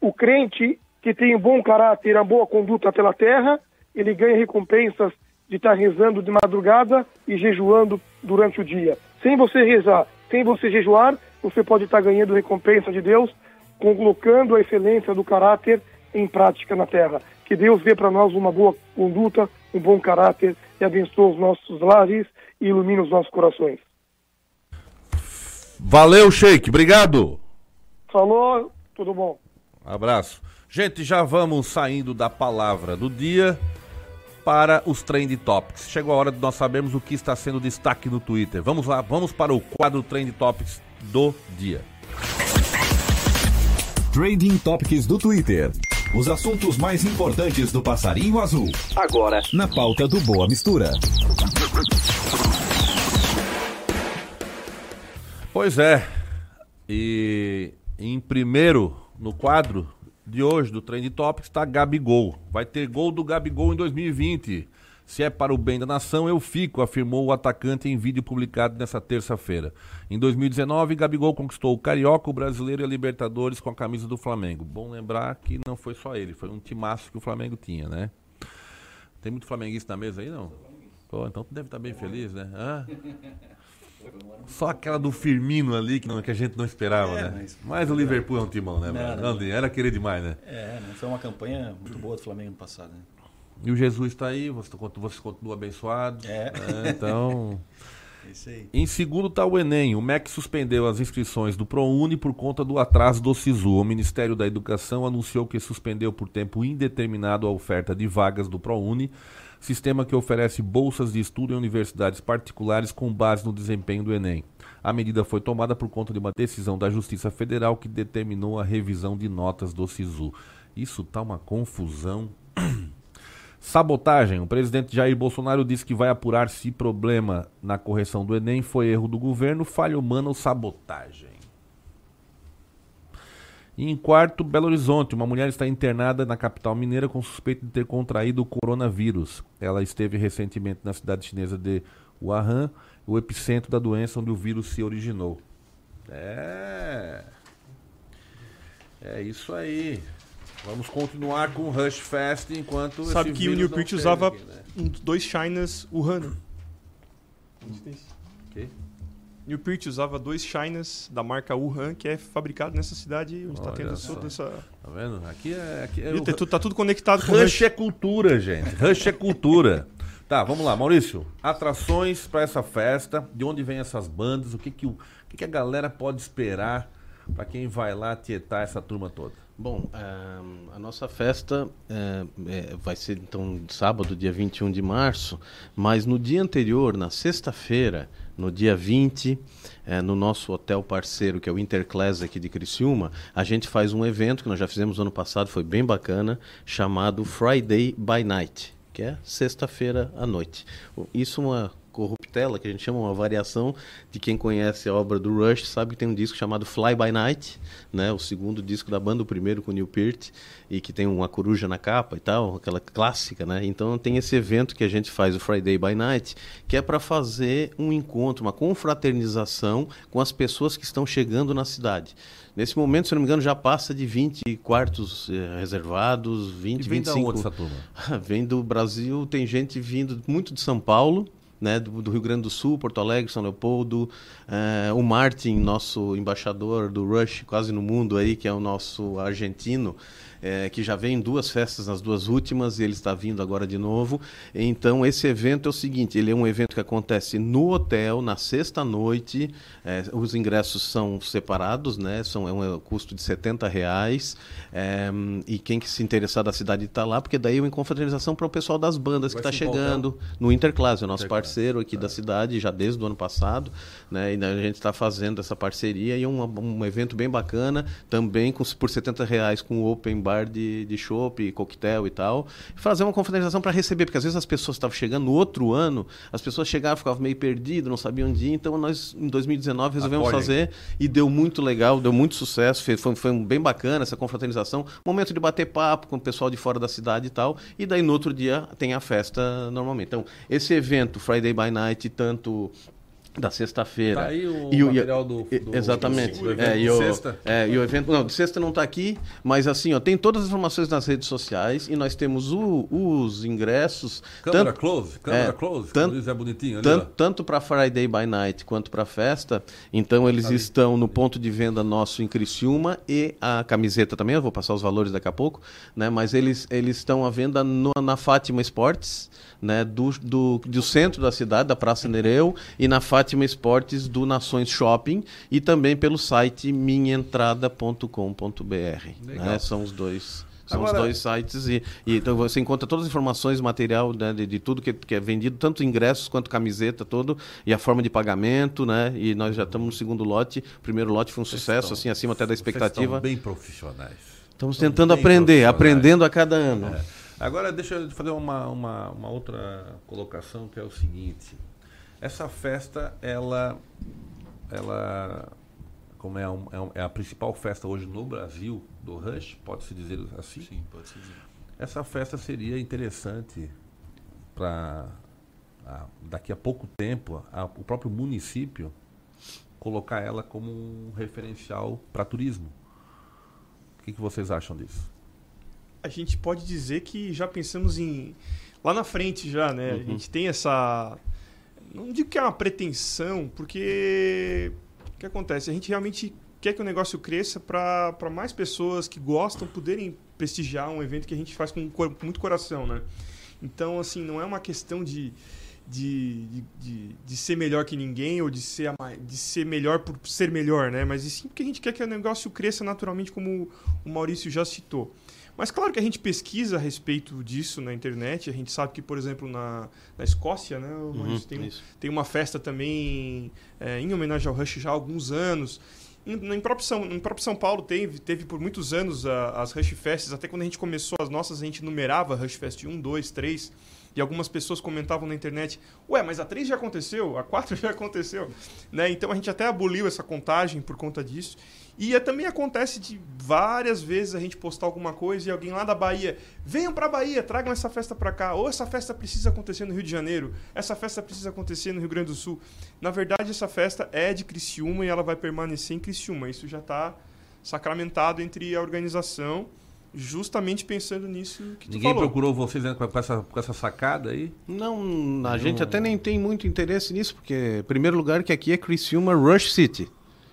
o crente que tem um bom caráter, a boa conduta pela terra, ele ganha recompensas de estar rezando de madrugada e jejuando durante o dia. Sem você rezar, sem você jejuar, você pode estar ganhando recompensa de Deus colocando a excelência do caráter em prática na terra. Que Deus dê para nós uma boa conduta, um bom caráter e abençoe os nossos lares e ilumine os nossos corações. Valeu, Sheik. Obrigado. Falou, tudo bom. Abraço. Gente, já vamos saindo da palavra do dia para os Trend Topics. Chegou a hora de nós sabermos o que está sendo destaque no Twitter. Vamos lá, vamos para o quadro Trend Topics do dia. Trending Topics do Twitter. Os assuntos mais importantes do passarinho azul. Agora, na pauta do Boa Mistura. Pois é. E em primeiro no quadro de hoje do Trend Topics está Gabigol. Vai ter gol do Gabigol em 2020. Se é para o bem da nação, eu fico, afirmou o atacante em vídeo publicado nesta terça-feira. Em 2019, Gabigol conquistou o Carioca, o Brasileiro e a Libertadores com a camisa do Flamengo. Bom lembrar que não foi só ele, foi um timaço que o Flamengo tinha, né? Tem muito flamenguista na mesa aí, não? Pô, então tu deve estar bem feliz, né? Hã? Só aquela do Firmino ali que, não, que a gente não esperava, É, né? mas- Mas o Liverpool é um timão, né? Não, Era querer demais, né? É, foi uma campanha muito boa do Flamengo no passado. Né? E o Jesus está aí, você, você continua abençoado. É. né? Então. É isso aí. Em segundo está o Enem. O MEC suspendeu as inscrições do ProUni por conta do atraso do SISU. O Ministério da Educação anunciou que suspendeu por tempo indeterminado a oferta de vagas do ProUni, sistema que oferece bolsas de estudo em universidades particulares com base no desempenho do Enem. A medida foi tomada por conta de uma decisão da Justiça Federal que determinou a revisão de notas do SISU. Isso tá uma confusão. Sabotagem. O presidente Jair Bolsonaro disse que vai apurar se problema na correção do Enem foi erro do governo, falha humana ou sabotagem. E em quarto, Belo Horizonte. Uma mulher está internada na capital mineira com suspeita de ter contraído o coronavírus. Ela esteve recentemente na cidade chinesa de Wuhan, o epicentro da doença onde o vírus se originou. É. É isso aí. Vamos continuar com o Rush Fest enquanto Sabe que o Peart chega usava aqui, né? um dois Chinas Wuhan. né? Que? Neil Peart usava dois Chinas da marca Wuhan, que é fabricado nessa cidade onde está tendo toda essa. Tá vendo? Aqui é. Aqui é Viu? o- Tá tudo- conectado com o Rush Rush. é cultura, gente. Rush é cultura. Tá, vamos lá, Maurício. Atrações para essa festa, de onde vem essas bandas, o que que, o, o que, que a galera pode esperar para quem vai lá tietar essa turma toda? Bom, ahn, a nossa festa é, é, vai ser então sábado, dia 21 de março, mas no dia anterior, na sexta-feira, no dia 20, é, no nosso hotel parceiro, que é o Interclass aqui de Criciúma, a gente faz um evento que nós já fizemos ano passado, foi bem bacana, chamado Friday by Night, que é sexta-feira à noite. Isso é uma corruptela, que a gente chama uma variação de quem conhece a obra do Rush, sabe que tem um disco chamado Fly By Night, né, o segundo disco da banda, o primeiro com o Neil Peart, e que tem uma coruja na capa e tal, aquela clássica, né? Então tem esse evento que a gente faz, o Friday by Night, que é para fazer um encontro, uma confraternização com as pessoas que estão chegando na cidade. Nesse momento, se não me engano, já passa de 20 quartos eh, reservados, 20, E vem da 25. onde essa turma? Vem do Brasil, tem gente vindo muito de São Paulo, né, do, do Rio Grande do Sul, Porto Alegre, São Leopoldo, eh, o Martin, nosso embaixador do Rush, quase no mundo aí, que é o nosso argentino, eh, que já veio em duas festas nas duas últimas e ele está vindo agora de novo. Então esse evento é o seguinte, ele é um evento que acontece no hotel na sexta noite. eh, os ingressos são separados, né? São é um custo de 70 reais. eh, e quem que se interessar da cidade está lá, porque daí é uma confraternização para o pessoal das bandas Vai que está chegando no Interclass, é o nosso Interclass. parceiro aqui da cidade, já desde o ano passado, né? E a gente está fazendo essa parceria e é um, um evento bem bacana, também com, por 70 reais com open bar de, de chopp, coquetel e tal. Fazer uma confraternização para receber, porque às vezes as pessoas estavam chegando no outro ano, as pessoas chegavam, ficavam meio perdidas, não sabiam onde ir, então nós em 2019 resolvemos Acolhem. fazer e deu muito legal, deu muito sucesso, foi, foi, foi bem bacana essa confraternização, momento de bater papo com o pessoal de fora da cidade e tal, e daí no outro dia tem a festa normalmente. Então, esse evento, Friday by Night, tanto da sexta-feira. Tá aí o e material do- do- exatamente. do evento é, e o, sexta. é, e o evento não, de sexta não está aqui, mas assim, ó, tem todas as informações nas redes sociais e nós temos o- os ingressos Câmera tanto- close, câmera é, close, tanto- é bonitinho tanto, tanto para Friday by Night quanto para festa. Então eles Ali. estão no ponto de venda nosso em Criciúma e a camiseta também, eu vou passar os valores daqui a pouco, né? Mas eles eles estão à venda no- na Fátima Esportes, né, do, do, do centro da cidade, da Praça Nereu, e na Fátima Esportes do Nações Shopping e também pelo site minhaentrada.com.br. Né? São os dois são Agora- os dois sites e, e então você encontra todas as informações, material né, de, de tudo que, que é vendido, tanto ingressos quanto camiseta, todo, e a forma de pagamento, né? E nós já estamos no segundo lote. O primeiro lote foi um sucesso, estão- assim, acima até da expectativa. bem profissionais. Estamos Estão tentando aprender, aprendendo a cada ano. É. Agora deixa eu fazer uma, uma, uma outra colocação que é o seguinte. Essa festa, ela, ela como é, um- é um- é a principal festa hoje no Brasil do Rush, pode-se dizer assim? Sim, pode ser dizer. Essa festa seria interessante para daqui a pouco tempo a- o próprio município colocar ela como um referencial para turismo. O que, que vocês acham disso? a gente pode dizer que já pensamos em lá na frente já, né? A Uhum. gente tem essa não digo que é uma pretensão, porque o que acontece? A gente realmente quer que o negócio cresça para mais pessoas que gostam poderem prestigiar um evento que a gente faz com, com muito coração, né? Então, assim, não é uma questão de, de, de, de, de ser melhor que ninguém ou de ser, de ser melhor por ser melhor, né? Mas sim porque a gente quer que o negócio cresça naturalmente, como o Maurício já citou. Mas claro que a gente pesquisa a respeito disso na internet. A gente sabe que, por exemplo, na, na Escócia, né, Maurício, tem, um- tem uma festa também é, em homenagem ao Rush já há alguns anos. Em, em, próprio São, em próprio São Paulo teve, teve por muitos anos a- as Rush Fests. Até quando a gente começou as nossas, a gente numerava Rush Fest 1, 2, 3. E algumas pessoas comentavam na internet: Ué, mas a 3 já aconteceu, a 4 já aconteceu. Né? Então a gente até aboliu essa contagem por conta disso. E é, também acontece de várias vezes a gente postar alguma coisa e alguém lá da Bahia, venham pra Bahia, tragam essa festa pra cá. Ou essa festa precisa acontecer no Rio de Janeiro, essa festa precisa acontecer no Rio Grande do Sul. Na verdade, essa festa é de Criciúma e ela vai permanecer em Criciúma. Isso já está sacramentado entre a organização, justamente pensando nisso que tu Ninguém falou. procurou vocês né, com, com essa, com essa sacada aí? Não, a gente até nem tem muito interesse nisso, porque, em primeiro lugar, que aqui é Criciúma Rush City.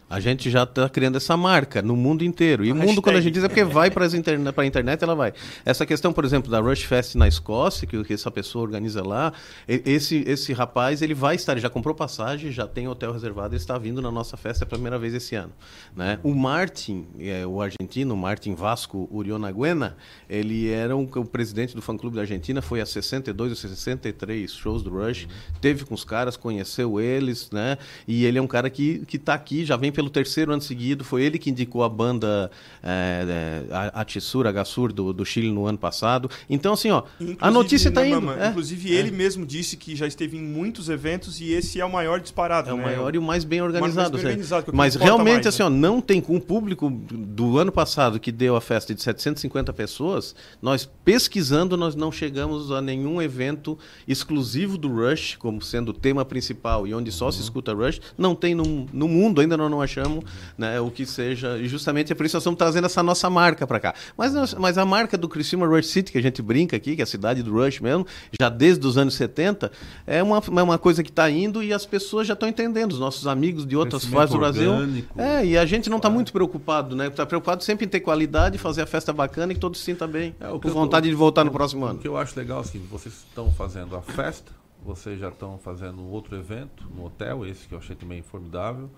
A gente já está criando essa marca no mundo inteiro. E o mundo, quando a gente diz, é porque vai para interna a internet, ela vai. Essa questão, por exemplo, da Rush Fest na Escócia, que, que essa pessoa organiza lá, esse, esse rapaz, ele vai estar, ele já comprou passagem, já tem hotel reservado, ele está vindo na nossa festa pela primeira vez esse ano. Né? O Martin, é, o argentino, Martin Vasco Urionaguena, ele era um, o presidente do fã-clube da Argentina, foi a 62 ou 63 shows do Rush, teve com os caras, conheceu eles, né? E ele é um cara que, que tá aqui, já vem pelo terceiro ano seguido, foi ele que indicou a banda é, é, a, a Tissura Gassur do, do Chile no ano passado. Então, assim, ó, a Inclusive, notícia tá né, indo. É. Inclusive, ele mesmo disse que já esteve em muitos eventos e esse é o maior disparado. É o né? maior e o mais bem mais organizado. bem ou seja, organizado, é mas realmente, mais, assim, né? ó, não tem com o público do ano passado que deu a festa de 750 pessoas, nós pesquisando, nós não chegamos a nenhum evento exclusivo do Rush, como sendo o tema principal e onde só Uhum. se escuta Rush. Não tem no, no mundo, ainda nós não achamos né, o que seja. E justamente é por isso que nós estamos trazendo essa nossa marca para cá. Mas, nós- mas a marca do Criciúma Rush City, que a gente brinca aqui, que é a cidade do Rush mesmo, já desde os anos 70, é uma, é uma coisa que está indo e as pessoas já estão entendendo. Os nossos amigos de outras partes do Brasil. É, e a gente não está muito preocupado, né? Está preocupado sempre em ter qualidade, fazer a festa bacana e que todos se sintam bem. É, o com eu vontade de voltar no o- próximo O ano. que eu acho legal é o seguinte, vocês estão fazendo a festa, vocês já estão fazendo outro evento no hotel, esse que eu achei também formidável.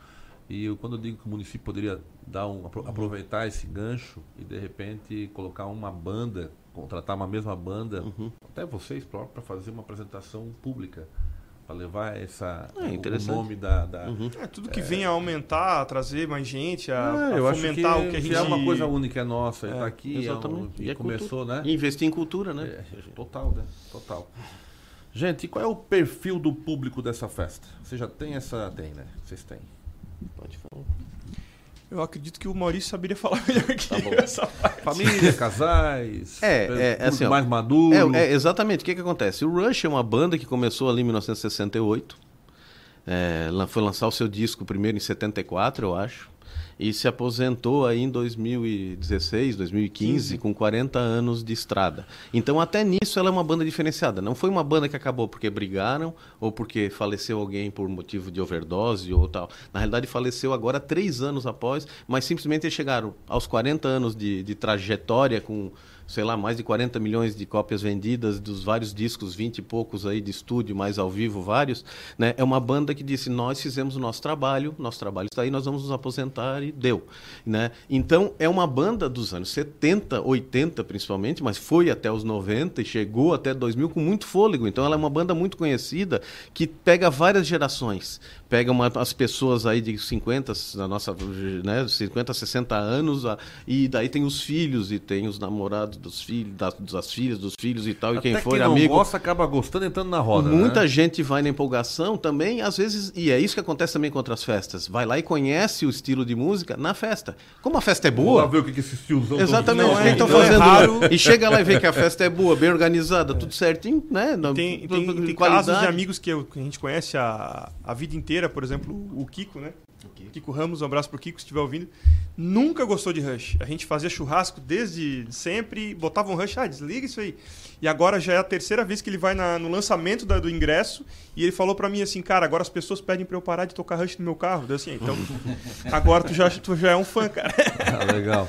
E eu, quando eu digo que o município poderia dar um, apro- aproveitar esse gancho e de repente colocar uma banda, contratar uma mesma banda, Uhum. até vocês próprios, para fazer uma apresentação pública, para levar essa, É, o- nome da. da- É, tudo que venha a aumentar, a trazer mais gente, a, É, a eu acho que, fomentar o que a gente... é uma coisa única é nossa, está aqui, é um- Exatamente. e, E é começou, cultura. né? E investir em cultura, né? É, total, né? Total. Gente, e qual é o perfil do público dessa festa? Você já tem essa. Tem, né? Vocês têm. Pode falar. Eu acredito que o Maurício saberia falar melhor que Tá eu essa parte. Família, casais. É, público é, assim, ó, mais maduro. É, é, exatamente. O que, que acontece? O Rush é uma banda que começou ali em 1968. É, foi lançar o seu disco primeiro em 74, eu acho. E se aposentou aí em 2016, 2015, com 40 anos de estrada. Então, até nisso, ela é uma banda diferenciada. Não foi uma banda que acabou porque brigaram ou porque faleceu alguém por motivo de overdose ou tal. Na realidade, faleceu agora três anos após, mas simplesmente eles chegaram aos 40 anos de, de trajetória com sei lá, mais de 40 milhões de cópias vendidas dos vários discos, 20 e poucos aí de estúdio, mais ao vivo, vários, né? É uma banda que disse, nós fizemos o nosso trabalho, nosso trabalho está aí, nós vamos nos aposentar e deu, né? Então, é uma banda dos anos 70, 80 principalmente, mas foi até os 90 e chegou até 2000 com muito fôlego. Então, ela é uma banda muito conhecida que pega várias gerações. Pega uma, as pessoas aí de 50, da nossa, né, 50, 60 anos, a- e daí tem os filhos e tem os namorados dos filhos, das, das filhas dos filhos e tal, e quem Até for quem não amigo. gosta acaba gostando entrando na roda. Muita né? gente vai na empolgação também, às vezes, e é isso que acontece também com outras festas. Vai lá e conhece o estilo de música na festa. Como a festa é Vamos boa. lá ver o que, que esses tiozão tão Exatamente, o que estão é fazendo. raro. E chega lá e vê que a festa é boa, bem organizada, tudo certinho, né? Na- Tem, tem, tem casos de amigos que, eu- que a gente conhece a, a vida inteira, por exemplo, o Kiko, né? Kiko Ramos, um abraço pro Kiko se estiver ouvindo. Nunca gostou de Rush. A gente fazia churrasco desde sempre, botava um Rush, ah, desliga isso aí. E agora já é a terceira vez que ele vai na- no lançamento da- do ingresso e ele falou pra mim assim, cara, agora as pessoas pedem pra eu parar de tocar Rush no meu carro. Deu assim, então agora tu já, tu já é um fã, cara. Ah, legal.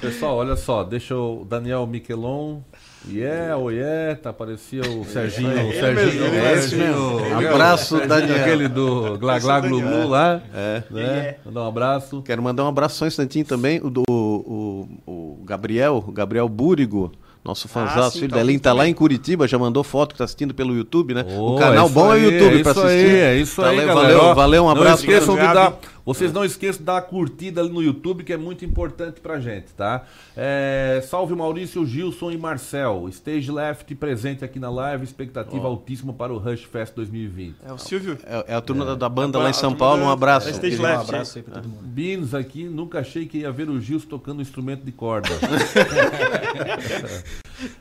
Pessoal, olha só, deixa o Daniel Miquelon. Yeah, oh yeah, tá, parecia o Serginho. o Ele Serginho, o é esse mesmo. o- Abraço, Daniel. Aquele do Glá Glá Glu lá. É. Né? Mandar um abraço. Quero mandar um abraço só um instantinho também, o do o, o Gabriel, o Gabriel Búrigo, nosso fãzão, sim, filho tá Helene, ouvindo tá lá em Curitiba, já mandou foto que tá assistindo pelo YouTube, né? Ô, o canal é bom é o aí, YouTube é pra isso assistir. aí, é isso aí, Valeu, galera. valeu, um abraço. Não esqueçam de dar, vocês não esqueçam de dar a curtida ali no YouTube, que é muito importante pra gente, tá? É, salve Maurício, Gilson e Marcel. Stage Left presente aqui na live, expectativa altíssima para o Rush Fest 2020. É o Silvio. É, é a turma da, da banda lá em São Paulo, um abraço. Stage Um Left. abraço aí pra todo mundo. Beans aqui, nunca achei que ia ver o Gilson tocando instrumento de corda.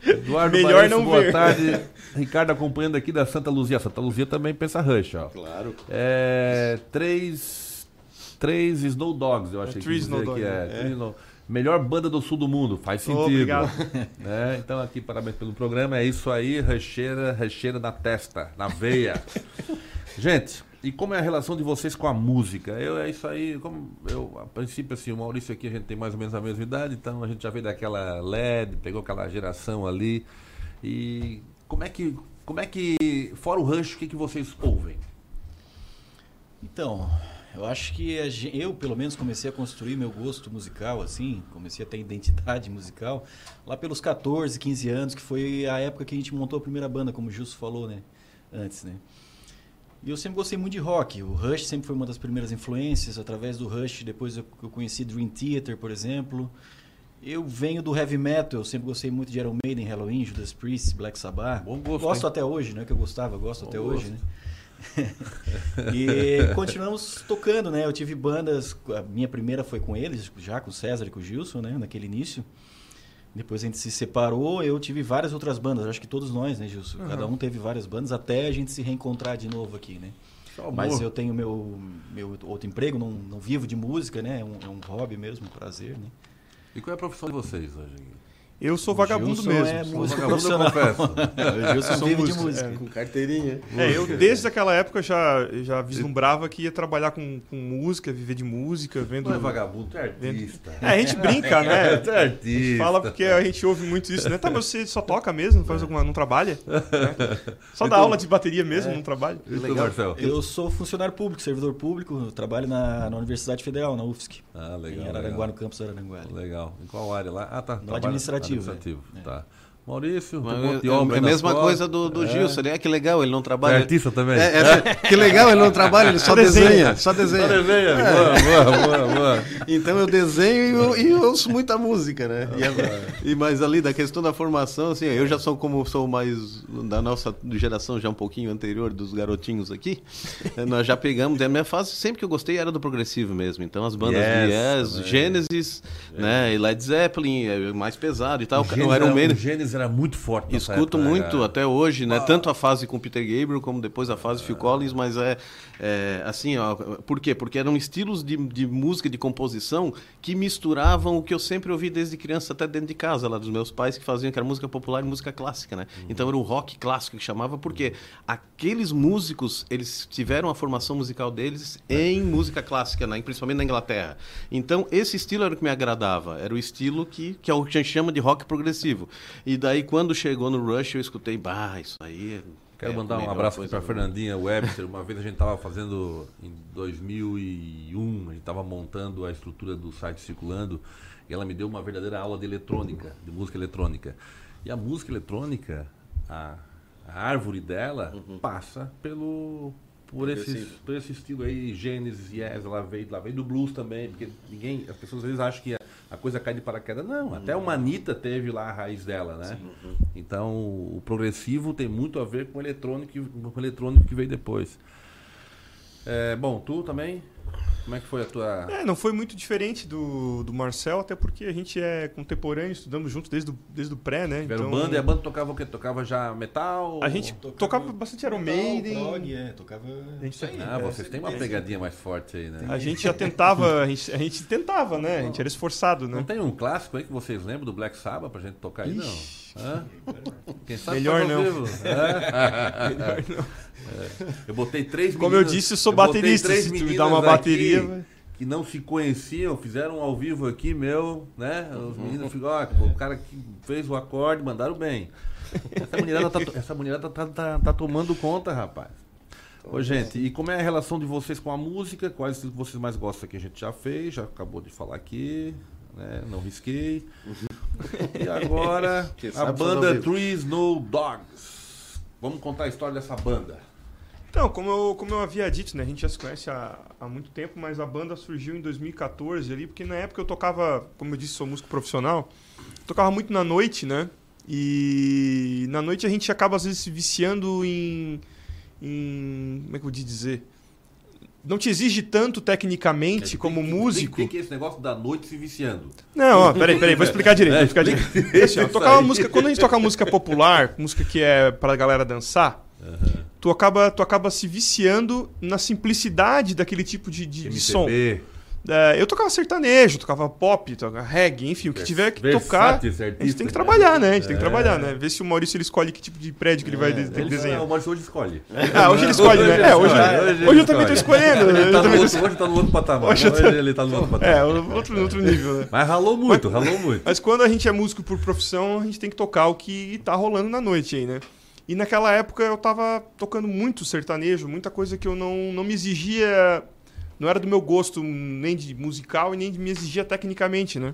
Eduardo Melhor não boa ver. tarde. Ricardo acompanhando aqui da Santa Luzia. Santa Luzia também pensa Rush, ó. Claro. É, três, três Snow Dogs, eu achei que Snow dizer que Dogs, é. é. Melhor banda do sul do mundo, faz sentido. obrigado. É, então aqui, parabéns pelo programa. É isso aí, recheira, recheira na testa, na veia. Gente, e como é a relação de vocês com a música? Eu, é isso aí, como eu, a princípio, assim, o Maurício aqui, a gente tem mais ou menos a mesma idade, então a gente já veio daquela LED, pegou aquela geração ali. E como é que, como é que, fora o Rush, o que, que vocês ouvem? Então, eu acho que eu, pelo menos, comecei a construir meu gosto musical, assim, comecei a ter identidade musical lá pelos 14, 15 anos, que foi a época que a gente montou a primeira banda, como o Justo falou, né? Antes, né? E eu sempre gostei muito de rock. O Rush sempre foi uma das primeiras influências. Através do Rush, depois eu, eu conheci Dream Theater, por exemplo. Eu venho do heavy metal, eu sempre gostei muito de Iron Maiden, Halloween, Judas Priest, Black Sabbath. Bom gosto, Gosto hein? até hoje, né? Que eu gostava, gosto Bom até gosto. hoje, né? e continuamos tocando, né? Eu tive bandas, a minha primeira foi com eles, já com o César e com o Gilson, né? Naquele início. Depois a gente se separou, eu tive várias outras bandas, acho que todos nós, né, Gilson? Cada um teve várias bandas até a gente se reencontrar de novo aqui, né? Mas eu tenho meu, meu outro emprego, não, não vivo de música, né? É um, é um hobby mesmo, um prazer, né? E qual é a profissão de vocês hoje? Eu sou vagabundo Gilson mesmo. é Sou vagabundo, eu confesso. Gilson Sou vive de música. é. Com carteirinha. É, eu desde aquela época já, já vislumbrava que ia trabalhar com, com música, viver de música, vendo. Não é vagabundo, tu é artista. É, a gente brinca, né? Tu é artista. Fala porque a gente ouve muito isso, né? Tá, mas você só toca mesmo, não faz alguma, não trabalha? Né? Só dá Então- aula de bateria mesmo, não trabalha? E tu, Marcel? Eu sou funcionário público, servidor público, eu trabalho na, na Universidade Federal, na UFSC. Ah, em legal. Araranguá, legal. no campus Araranguá. Legal. Em qual área lá? Ah, tá. trabalha- administrativo, Administrativo, é. tá. Maurício, um Mas monte de é, homem é a mesma coisa do, do É. Gilson, né? Que legal, ele não É trabalha. artista também? É, é, que legal, ele não trabalha, ele só Desenha. desenha. Só desenha. Só desenha. Boa, boa, boa, boa. Então eu desenho e eu, e eu ouço muita música, né? E, a- e mais ali da questão da formação, assim, eu já sou como sou mais da nossa geração já um pouquinho anterior dos garotinhos aqui. eh, Nós já pegamos, a minha fase sempre que eu gostei era do progressivo mesmo. Então as bandas Yes, de Yes. Genesis, né, e Led Zeppelin, eh, mais pesado e tal, Gênesis o Iron é- Maiden. O Gênesis Era muito forte. Escuto época, muito cara? até hoje, né? Tanto a fase com Peter Gabriel como depois a fase Phil Collins, mas é, é, assim, ó, por quê? Porque eram estilos de, de música, de composição que misturavam o que eu sempre ouvi desde criança até dentro de casa, lá dos meus pais que faziam que era música popular e música clássica, né? Então era o rock clássico que chamava porque aqueles músicos, eles tiveram a formação musical deles em música clássica, né? principalmente na Inglaterra. Então esse estilo era o que me agradava, era o estilo que, que é o que a gente chama de rock progressivo. E daí quando chegou no Rush eu escutei, bah, isso aí é Quero é mandar um abraço aqui mundo." Fernandinha Webster. Uma vez a gente tava fazendo, em 2001, a gente tava montando a estrutura do site Circulando, e ela me deu uma verdadeira aula de eletrônica, de música eletrônica. E a música eletrônica, a, a árvore dela, passa pelo... Por esse, Progressivo. por esse estilo aí, Gênesis, Yes, ela veio, ela veio do blues também, porque ninguém, as pessoas às vezes acham que a, a coisa cai de paraquedas. Não, até uma Anitta teve lá a raiz dela, né? Então, o progressivo tem muito a ver com o eletrônico, com o eletrônico que veio depois. É, bom, tu também? Como é que foi a tua. É, não foi muito diferente do, do Marcel, até porque a gente é contemporâneo, estudamos juntos desde o, desde o pré, né? Tiveram banda e a banda tocava o quê? Tocava já metal? A gente tocava bastante Iron Maiden. prog, é, tocava A gente, isso aí. Ah, é, vocês têm uma pegadinha mais forte aí, né? a gente já tentava, a gente, a gente tentava, né? A gente era esforçado, Não né? tem um clássico aí que vocês lembram do Black Sabbath pra gente tocar aí, não? Hã? Quem sabe Melhor não. vivo. Hã? É. Eu botei três Como eu disse, eu sou botei baterista, três se tu me dá uma bateria, Que não se conheciam, fizeram um ao vivo aqui, meu, né? Os meninos ficam, ó, o cara que fez o acorde, mandaram bem. Essa mulherada tá, essa mulherada tá, tá, tá tomando conta, rapaz. Ô, gente, e como é a relação de vocês com a música? Quais vocês mais gostam que a gente já fez, já acabou de falar aqui, né? Não risquei. E agora, a banda. Three Snow Dogs. Vamos contar a história dessa banda. Então, como eu, como eu havia dito, né? A gente já se conhece há, há muito tempo, mas a banda surgiu em 2014 ali, porque na época eu tocava, como eu disse, sou músico profissional, tocava muito na noite, né? E na noite a gente acaba às vezes se viciando em. em como é que eu vou dizer? Não te exige tanto tecnicamente como Tem músico. Tem, tem que esse negócio da noite se viciando. Não, ó, peraí, peraí, vou explicar direito. É, Vou explicar direito. Assim, ó, música, quando a gente toca música popular, música que é pra galera dançar, tu, acaba, tu acaba se viciando na simplicidade daquele tipo de, de, de som. É, eu tocava sertanejo, tocava pop, tocava reggae, enfim, o que tiver que Versátil tocar. esse A gente artista, tem que né? trabalhar, né? A gente tem que É. trabalhar, né? Ver se o Maurício ele escolhe que tipo de prédio que ele vai de- ter que Ele- desenhar. O Maurício hoje escolhe. Ah, hoje ele escolhe, né? É, hoje, ele hoje eu também tô escolhe. escolhendo. Ele tá outro, hoje tá no outro patamar. Hoje Hoje, tô- ele tá no outro patamar. É, outro, outro nível, né? Mas ralou muito, ralou muito. Mas quando a gente é músico por profissão, a gente tem que tocar o que tá rolando na noite aí, né? E naquela época eu tava tocando muito sertanejo, muita coisa que eu não, não me exigia. Não era do meu gosto nem de musical e nem de me exigia tecnicamente, né?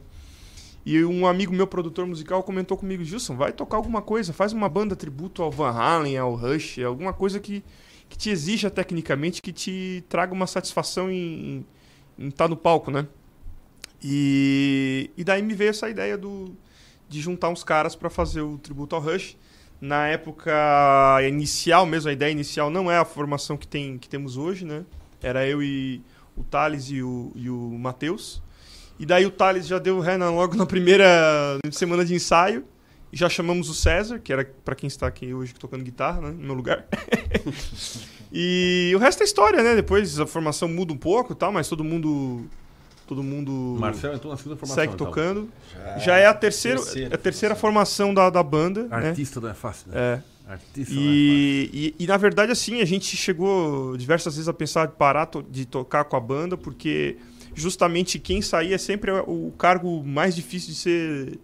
E um amigo meu, produtor musical, comentou comigo: Gilson, vai tocar alguma coisa, faz uma banda tributo ao Van Halen, ao Rush, alguma coisa que, que te exija tecnicamente, que te traga uma satisfação em estar no palco, né? E, e daí me veio essa ideia do, de juntar uns caras para fazer o tributo ao Rush. Na época inicial mesmo, a ideia inicial não é a formação que, tem, que temos hoje, né? Era eu e o Thales e o, e o Matheus. E daí o Thales já deu ré logo na primeira semana de ensaio. E já chamamos o César, que era para quem está aqui hoje tocando guitarra, né? No meu lugar. e o resto é história, né? Depois a formação muda um pouco tal, mas todo mundo... Todo mundo Marcel entrou na segunda formação. segue então. tocando. Já- Já é a terceira, terceira a terceira formação da, da banda. né? Artista não é fácil, né? É. Artista não é E, e, e, na verdade, assim, a gente chegou diversas vezes a pensar de parar to- de tocar com a banda, porque justamente quem saía é sempre o cargo mais difícil de ser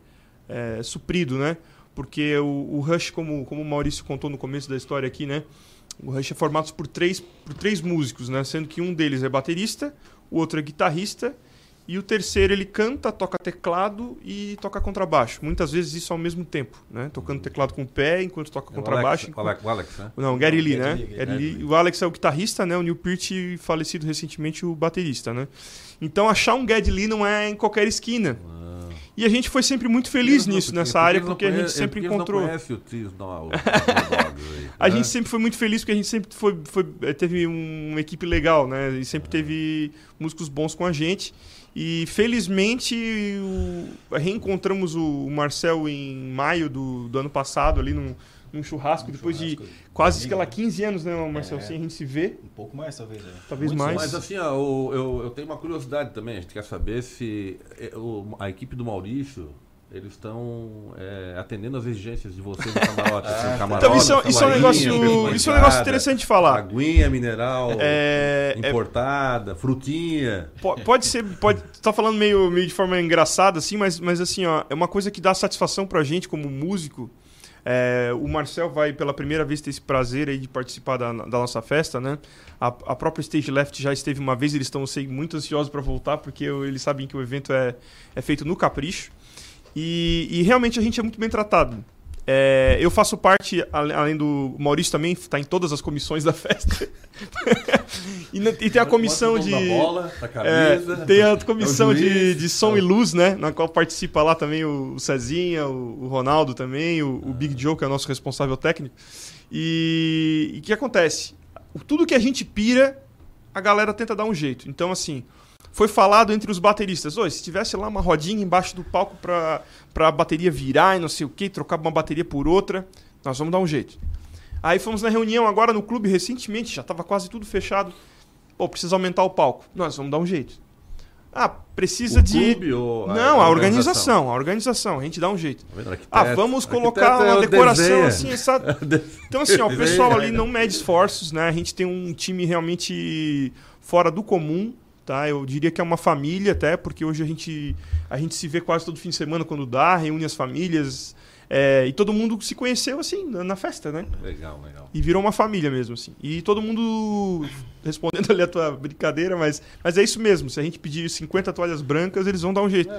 é, suprido, né? Porque o, o Rush, como, como o Maurício contou no começo da história aqui, né? O Rush é formado por três, por três músicos, né? Sendo que um deles é baterista, o outro é guitarrista e o terceiro ele canta, toca teclado e toca contrabaixo. Muitas vezes isso ao mesmo tempo, né? Tocando teclado com o pé enquanto toca É o contrabaixo. O Alex, o Alex, né? Não, Gary Lee, né? Gary Lee, Gary Lee. Lee. O Alex é o guitarrista, né? O Neil Peart, falecido recentemente, o baterista, né? Então achar um Gary Lee não é em qualquer esquina. E a gente foi sempre muito feliz Eles não- nisso, porque- nessa área, eles não porque a gente sempre porque encontrou. Não conhece o Tris Snow Dogs aí, A né? gente sempre foi muito feliz porque a gente sempre foi, foi- eh, teve um- uma equipe legal, né? E sempre teve músicos bons com a gente. E felizmente o- reencontramos o Marcel em maio do, do ano passado, ali num, num churrasco, depois de quase, sei lá, 15 anos, né, Marcel, É. sem a gente se ver. Um pouco mais, talvez. É. Talvez Muitos mais. Mas assim, ó, o- eu, eu tenho uma curiosidade também. A gente quer saber se eh, o- a equipe do Maurício. Eles estão eh, atendendo as exigências de vocês no camarote. assim, camarote Então, isso é- isso é um negócio- isso é um negócio interessante de falar. Aguinha mineral É, é- importada, frutinha. Po- Pode ser, pode tá falando meio, meio de forma engraçada assim, mas, mas assim, ó, é uma coisa que dá satisfação pra gente como músico. É, o Marcel vai pela primeira vez ter esse prazer aí de participar da, da nossa festa, né? A, a própria Stage Left já esteve uma vez, eles estão sei, muito ansiosos para voltar porque eu- eles sabem que o evento é, é feito no capricho. E, e realmente a gente é muito bem tratado. É, eu faço parte, além do Maurício também, está em todas as comissões da festa. e, e tem a comissão de. da bola, da É, camisa, tem é a o comissão de, juiz, de som é e luz, né? Na qual participa lá também o, Cezinha, o, Ronaldo também, o, o Big Joe, que é o nosso responsável técnico. E o que acontece? Tudo que a gente pira, a galera tenta dar um jeito. Então, assim, foi falado entre os bateristas: Oi, se tivesse lá uma rodinha embaixo do palco pra, pra bateria virar e não sei o que, trocar uma bateria por outra, nós vamos dar um jeito. Aí fomos na reunião agora no clube recentemente, já estava quase tudo fechado. Pô, precisa aumentar o palco. Nós vamos dar um jeito. Ah, precisa O de. clube ou a- Não, a a organização? organização, a organização, a gente dá um jeito. Tá? Arquiteto- Ah, vamos colocar é uma decoração desenha. assim, essa... Então, assim, ó, o pessoal ali não mede esforços, né? A gente tem um time realmente fora do comum, tá? Eu diria que é uma família até, porque hoje a gente, a gente se vê quase todo fim de semana quando dá, reúne as famílias. É, e todo mundo se conheceu assim na festa, né? Legal, legal. E virou uma família mesmo, assim. E todo mundo respondendo ali a tua brincadeira, mas, mas é isso mesmo. Se a gente pedir 50 toalhas brancas, eles vão dar um jeito.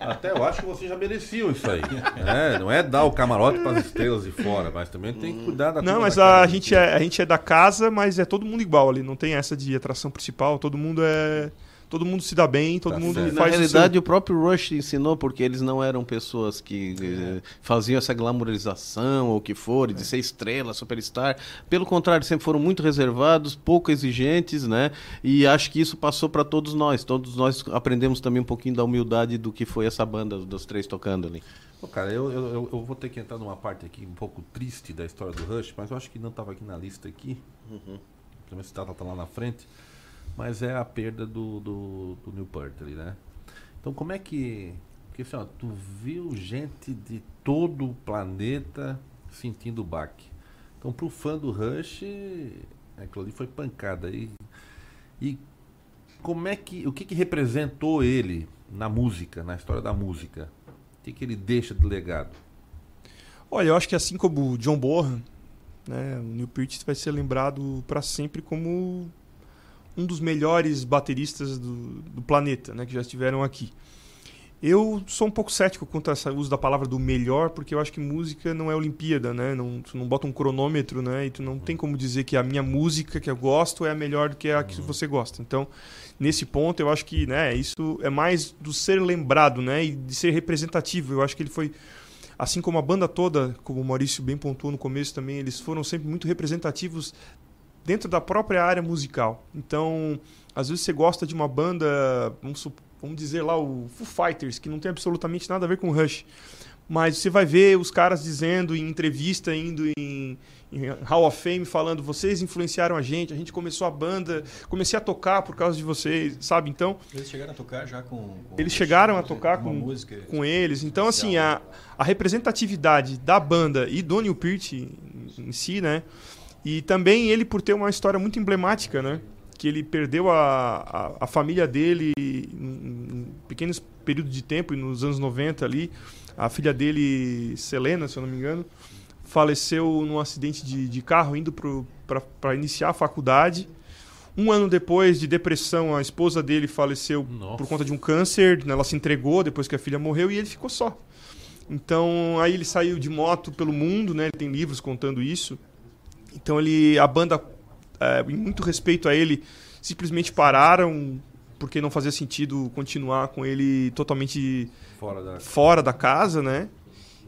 Até eu acho que vocês já mereciam isso aí. né? Não é dar o camarote para as estrelas de fora, mas também tem que cuidar da Não, mas a gente, é, a gente é da casa, mas é todo mundo igual ali. Não tem essa de atração principal. Todo mundo é. Todo mundo se dá bem, todo mundo E, faz na o realidade, seu- o próprio Rush ensinou, porque eles não eram pessoas que eh, faziam essa glamorização ou o que for, de ser estrela, superstar. Pelo contrário, sempre foram muito reservados, pouco exigentes, né? E acho que isso passou para todos nós. Todos nós aprendemos também um pouquinho da humildade do que foi essa banda dos três tocando ali. Pô, cara, eu, eu, eu- vou ter que entrar numa parte aqui um pouco triste da história do Rush, mas eu acho que não estava aqui na lista aqui. Uhum. Pelo menos tá, tá lá na frente. Mas é a perda do, do, do Newport ali, né? Então como é que. Porque assim, ó, tu viu gente de todo o planeta sentindo o baque. Então pro fã do Rush, aquilo ali foi pancada. E, e como é que. O que, que representou ele na música, na história da música? O que, que ele deixa de legado? Olha, eu acho que assim como o John Bonham, né, o Neil Peart vai ser lembrado para sempre como um dos melhores bateristas do, do planeta, né, que já estiveram aqui. Eu sou um pouco cético quanto ao uso da palavra do melhor, porque eu acho que música não é Olimpíada, né? Não, tu não bota um cronômetro, né? E tu não tem como dizer que a minha música que eu gosto é a melhor do que a que você gosta. Então, nesse ponto, eu acho que, né? Isso é mais do ser lembrado, né? E de ser representativo. Eu acho que ele foi assim como a banda toda, como o Maurício bem pontuou no começo também, eles foram sempre muito representativos dentro da própria área musical. Então, às vezes você gosta de uma banda, vamos, vamos dizer lá o Foo Fighters, que não tem absolutamente nada a ver com o Rush. Mas você vai ver os caras dizendo em entrevista, indo em, em Hall of Fame, falando: vocês influenciaram a gente, a gente começou a banda, comecei a tocar por causa de vocês, sabe? Então, Eles chegaram a tocar já com. com eles chegaram a tocar com, música com eles. Então, assim, a, a representatividade da banda e do Neil Peart em si, né? E também ele por ter uma história muito emblemática, né? Que ele perdeu a, a, a família dele em, em pequenos períodos de tempo, nos anos 90 ali. A filha dele, Selena, se eu não me engano, faleceu num acidente de, de carro indo para iniciar a faculdade. Um ano depois de depressão, a esposa dele faleceu por conta de um câncer. né? Ela se entregou depois que a filha morreu e ele ficou só. Então, aí ele saiu de moto pelo mundo, né? Ele tem livros contando isso. Então, ele, a banda, é, em muito respeito a ele, simplesmente pararam porque não fazia sentido continuar com ele totalmente Fora da- fora da casa, né?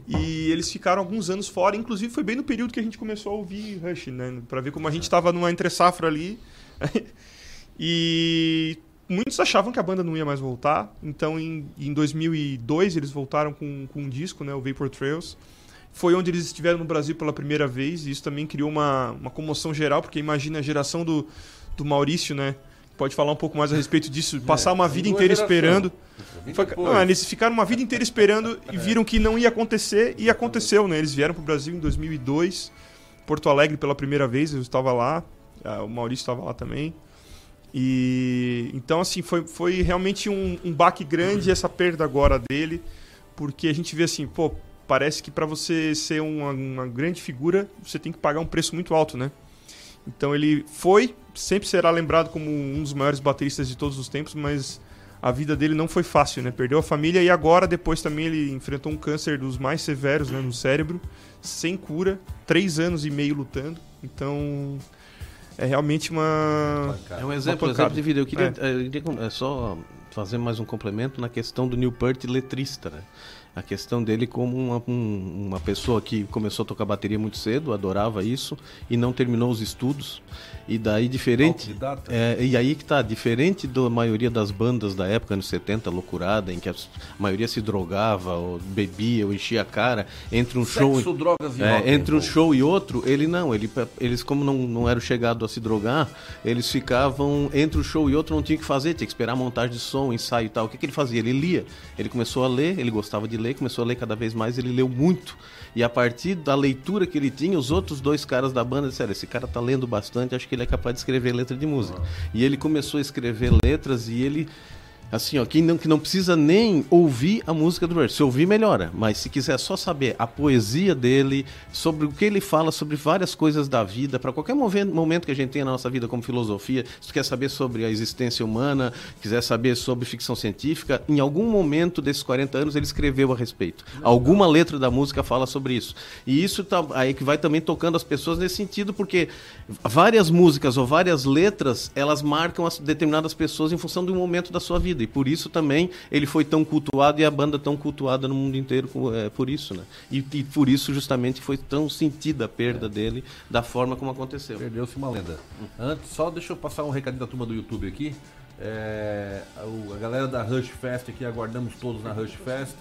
E eles ficaram alguns anos fora, inclusive foi bem no período que a gente começou a ouvir Rush, né? Pra ver como a gente tava numa entre safra ali. e muitos achavam que a banda não ia mais voltar. Então, em, em 2002, eles voltaram com, com um disco, né, o Vapor Trails. Foi onde eles estiveram no Brasil pela primeira vez. E isso também criou uma, uma comoção geral, porque imagina a geração do, do Maurício, né? Pode falar um pouco mais a respeito disso. Passar uma vida inteira duas esperando. Foi- não, eles ficaram uma vida inteira esperando e viram que não ia acontecer. E aconteceu, né? Eles vieram para o Brasil em 2002. Porto Alegre pela primeira vez, eu estava lá. O Maurício estava lá também. E então assim foi, foi realmente um, um baque grande essa perda agora dele, porque a gente vê assim, pô, parece que para você ser uma, uma grande figura você tem que pagar um preço muito alto, né? Então ele foi, sempre será lembrado como um dos maiores bateristas de todos os tempos, mas a vida dele não foi fácil, né? Perdeu a família e agora depois também ele enfrentou um câncer dos mais severos né, no cérebro, sem cura, três anos e meio lutando. Então é realmente uma É um exemplo, exemplo de vida. Eu queria, É. eu queria com- é, só fazer mais um complemento na questão do Newport letrista, né? A questão dele como uma, um- uma pessoa que começou a tocar bateria muito cedo, adorava isso, e não terminou os estudos. E daí diferente. É, e aí que tá, diferente da maioria das bandas da época, anos 70, loucurada, em que a maioria se drogava, ou bebia, ou enchia a cara, entre um Sexo, show. drogas e É, rock entre um show e outro, ele não, ele, eles como não, não eram chegados a se drogar, eles ficavam entre um show e outro, não tinha o que fazer, tinha que esperar a montagem de som, ensaio e tal. O que, que ele fazia? Ele lia. Ele começou a ler, ele gostava de ler, começou a ler cada vez mais, ele leu muito. E a partir da leitura que ele tinha, os outros dois caras da banda disseram: esse cara tá lendo bastante, acho que ele é capaz de escrever letra de música. E ele começou a escrever letras e ele. Assim, ó, que não, que não precisa nem ouvir a música do Rush. Se ouvir, melhora. Mas se quiser só saber a poesia dele, sobre o que ele fala, sobre várias coisas da vida, para qualquer momento que a gente tenha na nossa vida como filosofia, se tu quer saber sobre a existência humana, quiser saber sobre ficção científica, em algum momento desses 40 anos ele escreveu a respeito. Alguma letra da música fala sobre isso. E isso tá, aí que vai também tocando as pessoas nesse sentido, porque várias músicas ou várias letras, elas marcam as determinadas pessoas em função um momento da sua vida. E por isso também ele foi tão cultuado e a banda tão cultuada no mundo inteiro é, por isso, né? E, e por isso justamente foi tão sentida a perda dele da forma como aconteceu. Perdeu-se uma lenda. Antes, só deixa eu passar um recadinho da turma do YouTube aqui. É, a galera da Rush Fest aqui, aguardamos todos na Rush Fest.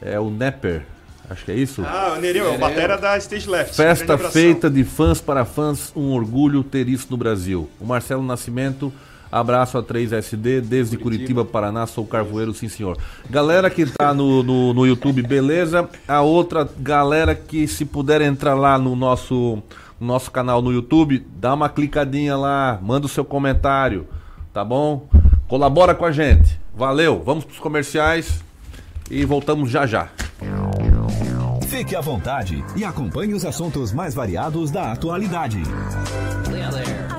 É o Nepper, acho que é isso? Ah, o Nereu, é o batera da Stage Left. Festa feita de fãs para fãs, um orgulho ter isso no Brasil. O Marcelo Nascimento, abraço a 3SD, desde Curitiba, Paraná, sou carvoeiro, sim senhor. Galera que tá no, no, no YouTube, beleza? A outra galera que se puder entrar lá no nosso, no nosso canal no YouTube, dá uma clicadinha lá, manda o seu comentário, tá bom? Colabora com a gente. Valeu, vamos pros comerciais e voltamos já já. Fique à vontade e acompanhe os assuntos mais variados da atualidade.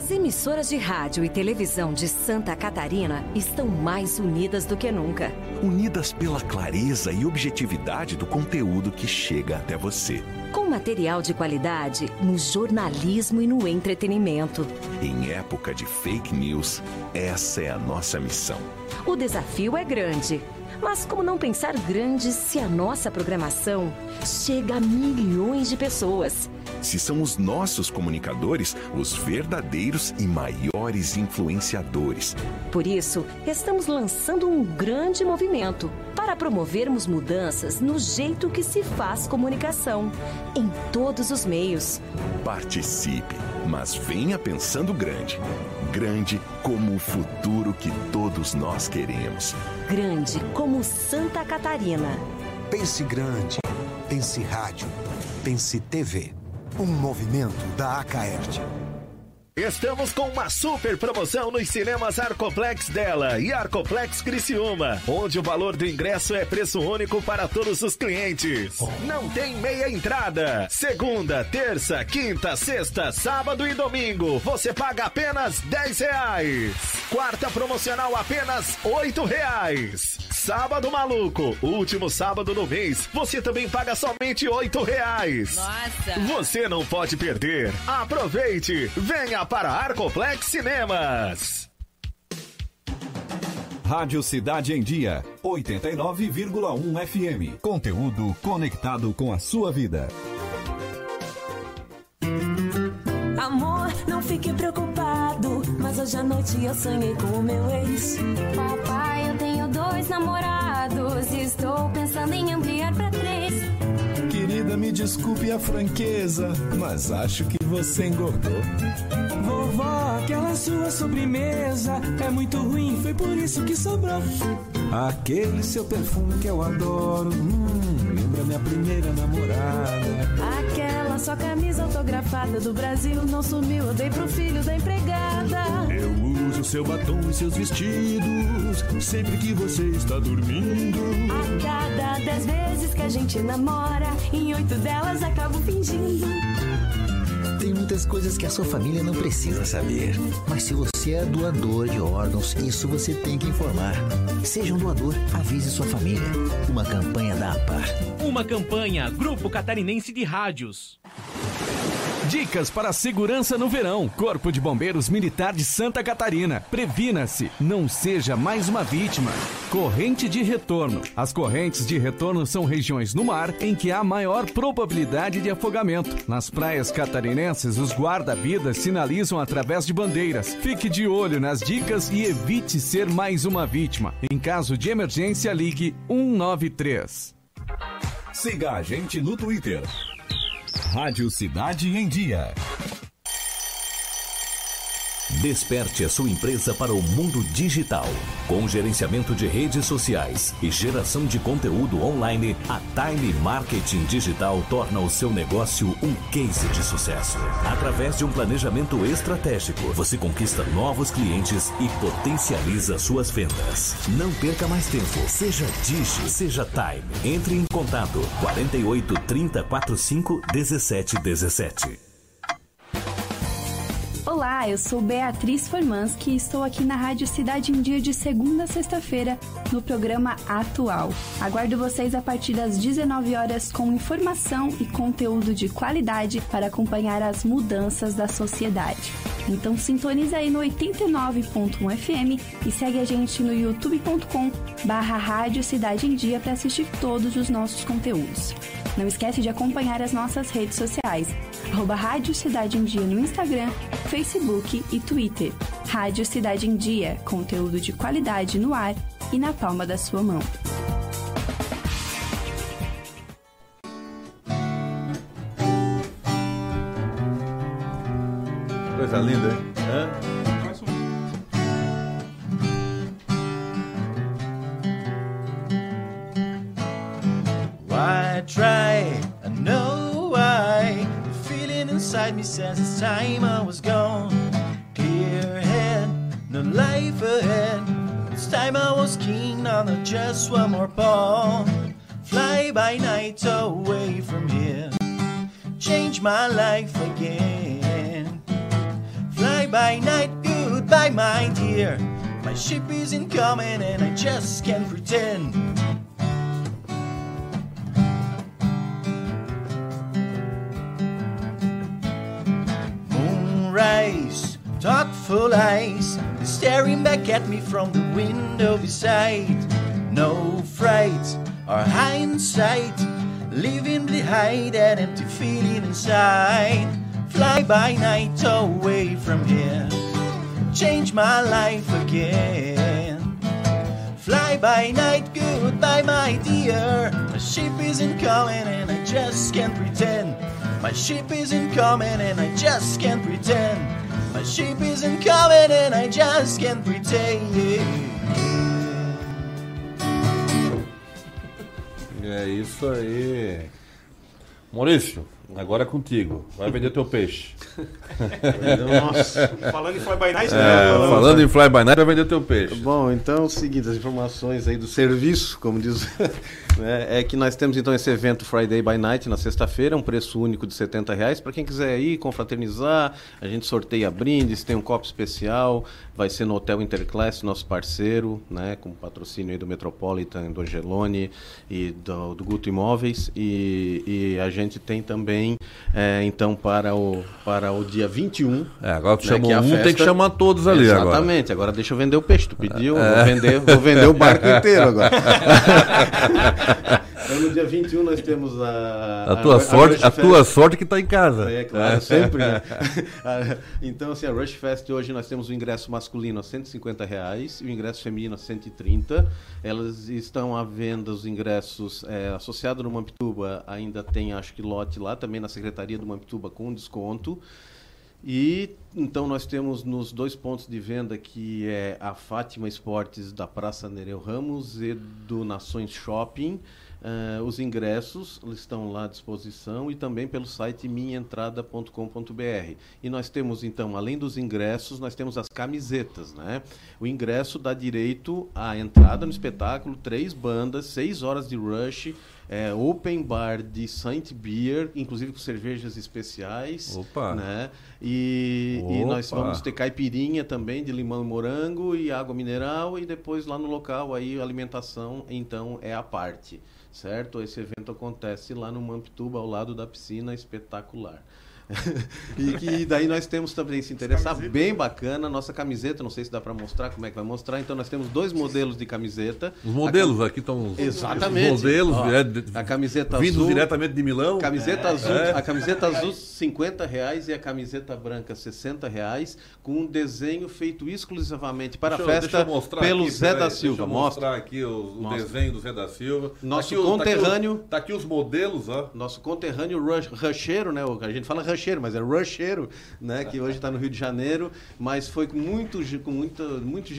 As emissoras de rádio e televisão de Santa Catarina estão mais unidas do que nunca. Unidas pela clareza e objetividade do conteúdo que chega até você. Com material de qualidade no jornalismo e no entretenimento. Em época de fake news, essa é a nossa missão. O desafio é grande. Mas como não pensar grande se a nossa programação chega a milhões de pessoas? Se são os nossos comunicadores os verdadeiros e maiores influenciadores. Por isso, estamos lançando um grande movimento para promovermos mudanças no jeito que se faz comunicação, em todos os meios. Participe, mas venha pensando grande. Grande como o futuro que todos nós queremos. Grande como Santa Catarina. Pense grande. Pense rádio. Pense TV. Um movimento da Acaerte. Estamos com uma super promoção nos cinemas Arcoplex dela e Arcoplex Criciúma, onde o valor do ingresso é preço único para todos os clientes. Não tem meia entrada. Segunda, terça, quinta, sexta, sábado e domingo, você paga apenas 10 reais. Quarta promocional apenas 8 reais. Sábado maluco, último sábado do mês, você também paga somente 8 reais. Nossa! Você não pode perder. Aproveite! Venha para Arcoplex Cinemas. Rádio Cidade em Dia, 89,1 FM. Conteúdo conectado com a sua vida. Amor, não fique preocupado, Mas hoje à noite eu sonhei com o meu ex. Papai, eu tenho dois namorados. e Estou pensando em ampliar pra desculpe a franqueza, mas acho que você engordou. Vovó, aquela sua sobremesa é muito ruim, foi por isso que sobrou. Aquele seu perfume que eu adoro, hum, lembra minha primeira namorada. Aquela sua camisa autografada do Brasil não sumiu, eu dei pro filho da empregada. Uso seu batom e seus vestidos sempre que você está dormindo. A cada dez vezes que a gente namora, em oito delas acabo fingindo. Tem muitas coisas que a sua família não precisa saber. Mas se você é doador de órgãos, isso você tem que informar. Seja um doador, avise sua família. Uma campanha da APAR. Uma campanha Grupo Catarinense de Rádios. Dicas para segurança no verão. Corpo de Bombeiros Militar de Santa Catarina. Previna-se, não seja mais uma vítima. Corrente de retorno. As correntes de retorno são regiões no mar em que há maior probabilidade de afogamento. Nas praias catarinenses, os guarda-vidas sinalizam através de bandeiras. Fique de olho nas dicas e evite ser mais uma vítima. Em caso de emergência, ligue 193. Siga a gente no Twitter. Rádio Cidade em Dia. Desperte a sua empresa para o mundo digital. Com gerenciamento de redes sociais e geração de conteúdo online, a Time Marketing Digital torna o seu negócio um case de sucesso. Através de um planejamento estratégico, você conquista novos clientes e potencializa suas vendas. Não perca mais tempo. Seja Digi, seja Time. Entre em contato 48 30 45 17 17. Olá, eu sou Beatriz Formanski e estou aqui na Rádio Cidade em Dia de segunda a sexta-feira no programa Atual. Aguardo vocês a partir das 19 horas com informação e conteúdo de qualidade para acompanhar as mudanças da sociedade. Então sintoniza aí no 89.1 FM e segue a gente no youtube.com barra Rádio Cidade em Dia para assistir todos os nossos conteúdos. Não esquece de acompanhar as nossas redes sociais, arroba Rádio Cidade em Dia no Instagram, Facebook e Twitter. Rádio Cidade em Dia, conteúdo de qualidade no ar e na palma da sua mão. Coisa linda, hein? Hã? Why try? I know why. The feeling inside me says it's time I was gone. Ahead. It's time I was now not just one more ball. Fly by night away from here. Change my life again. Fly by night, goodbye, my dear. My ship isn't coming and I just can't pretend. Moonrise, thoughtful eyes, staring back at me from the window beside. No fright or hindsight, leaving behind that empty feeling inside. Fly by night away from here, change my life again. Fly by night, goodbye, my dear. My ship isn't coming and I just can't pretend. My ship isn't coming and I just can't pretend. My ship isn't coming and I just can't pretend. É isso aí. Maurício, agora é contigo. Vai vender teu peixe. Nossa. Falando em Fly by Night, É, né? falando em Fly by Night, vai vender teu peixe. Bom, então é o seguinte, as informações aí do serviço, como diz, né, é que nós temos então esse evento Friday by Night na sexta-feira, um preço único de 70 reais. Para quem quiser ir, confraternizar, a gente sorteia brindes, tem um copo especial, vai ser no Hotel Interclass, nosso parceiro, né, com patrocínio aí do Metropolitan, do Angelone e do, do Guto Imóveis. E, e a gente tem também, é, então, para o, para o dia 21. É, agora tu né, chamou é a um, tem que festa- chamar todos ali agora. Exatamente, agora deixa eu vender o peixe. Tu pediu, É. vou vender, vou vender o barco inteiro agora. Então, no dia 21 nós temos a. A tua sorte, Rush a Fest. tua sorte que tá em casa. É, claro, sempre. né? Então, assim, a Rush Fest hoje nós temos o ingresso masculino a 150 reais e o ingresso feminino a 130. Elas estão à venda, os ingressos é, associado no Mampituba ainda tem, acho que lote lá também na Secretaria do Mampituba com desconto. E então nós temos nos dois pontos de venda que é a Fátima Esportes da Praça Nereu Ramos e do Nações Shopping. Eh, os ingressos estão lá à disposição e também pelo site minhaentrada.com.br. E nós temos então, além dos ingressos, nós temos as camisetas, né? O ingresso dá direito à entrada no espetáculo, três bandas, seis horas de rush, é, open bar de Saint Beer, inclusive com cervejas especiais. Opa. Né? E, e nós Opa. vamos ter caipirinha também de limão e morango e água mineral e depois lá no local aí a alimentação então é a parte, certo? Esse evento acontece lá no Mamptuba ao lado da piscina espetacular. e que daí nós temos também se interessar bem bacana nossa camiseta, não sei se dá para mostrar, como é que vai mostrar. Então nós temos dois modelos de camiseta. Os modelos cam- aqui estão os- Exatamente. Os modelos Ó, é, de- a camiseta vindos azul diretamente de Milão. Camiseta É. azul, É. a camiseta azul 50 reais e a camiseta branca 60 reais, com um desenho feito exclusivamente para Deixa eu- a deixa eu festa mostrar pelo aqui, Zé da deixa Silva. eu Mostra. mostrar aqui o, o Mostra. desenho do Zé da Silva. Nosso Tá aqui conterrâneo. Tá aqui, tá aqui os modelos, ó. Nosso conterrâneo rush, rusheiro, né? A gente fala rusheiro, mas é rusheiro, né? Que hoje está no Rio de Janeiro, mas foi com muito, com muita, muito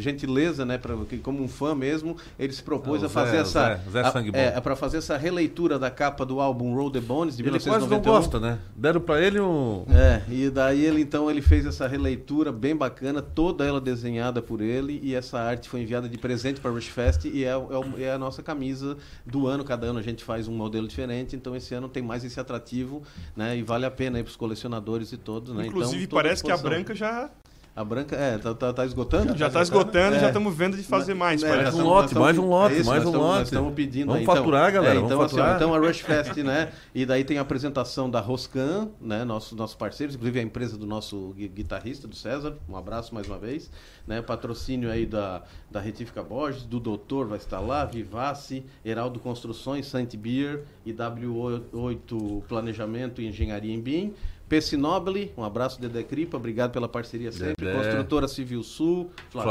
gentileza, né? Pra, que, como um fã mesmo, ele se propôs o a fazer Zé- essa, Zé- Zé a- é, para fazer essa releitura da capa do álbum Roll the Bones de Ele quase 1991. não gosta, né? Deram pra ele um. É, e daí ele então ele fez essa releitura bem bacana, toda ela desenhada por ele, e essa arte foi enviada de presente para Rush Fest e é, é é a nossa camisa do ano. Cada ano a gente faz um modelo diferente, então esse ano tem mais esse atrativo, né? E vale a pena aí para os colecionadores e todos, né? Inclusive, então, parece que a branca já. A branca, é, tá, tá, tá esgotando? Já tá esgotando, já estamos vendo de fazer mais, É, parece. nós Um lote, mais um lote, é isso, mais um estamos- lote. Estamos pedindo Vamos aí, então. faturar, galera, É, vamos então, assim, ó, faturar. então a Rush Fest, né? E daí tem a apresentação da Roscan, né? Nossos nossos parceiros, inclusive a empresa do nosso gui- guitarrista, do César. Um abraço mais uma vez. Né? Patrocínio aí da, da Retífica Borges, do Doutor vai estar lá, Vivace, Heraldo Construções, Saint Beer e W8 Planejamento e Engenharia em BIM. PC Nobile, um abraço Dedé Cripa, obrigado pela parceria sempre. Dedé. Construtora Civil Sul, Flavinho.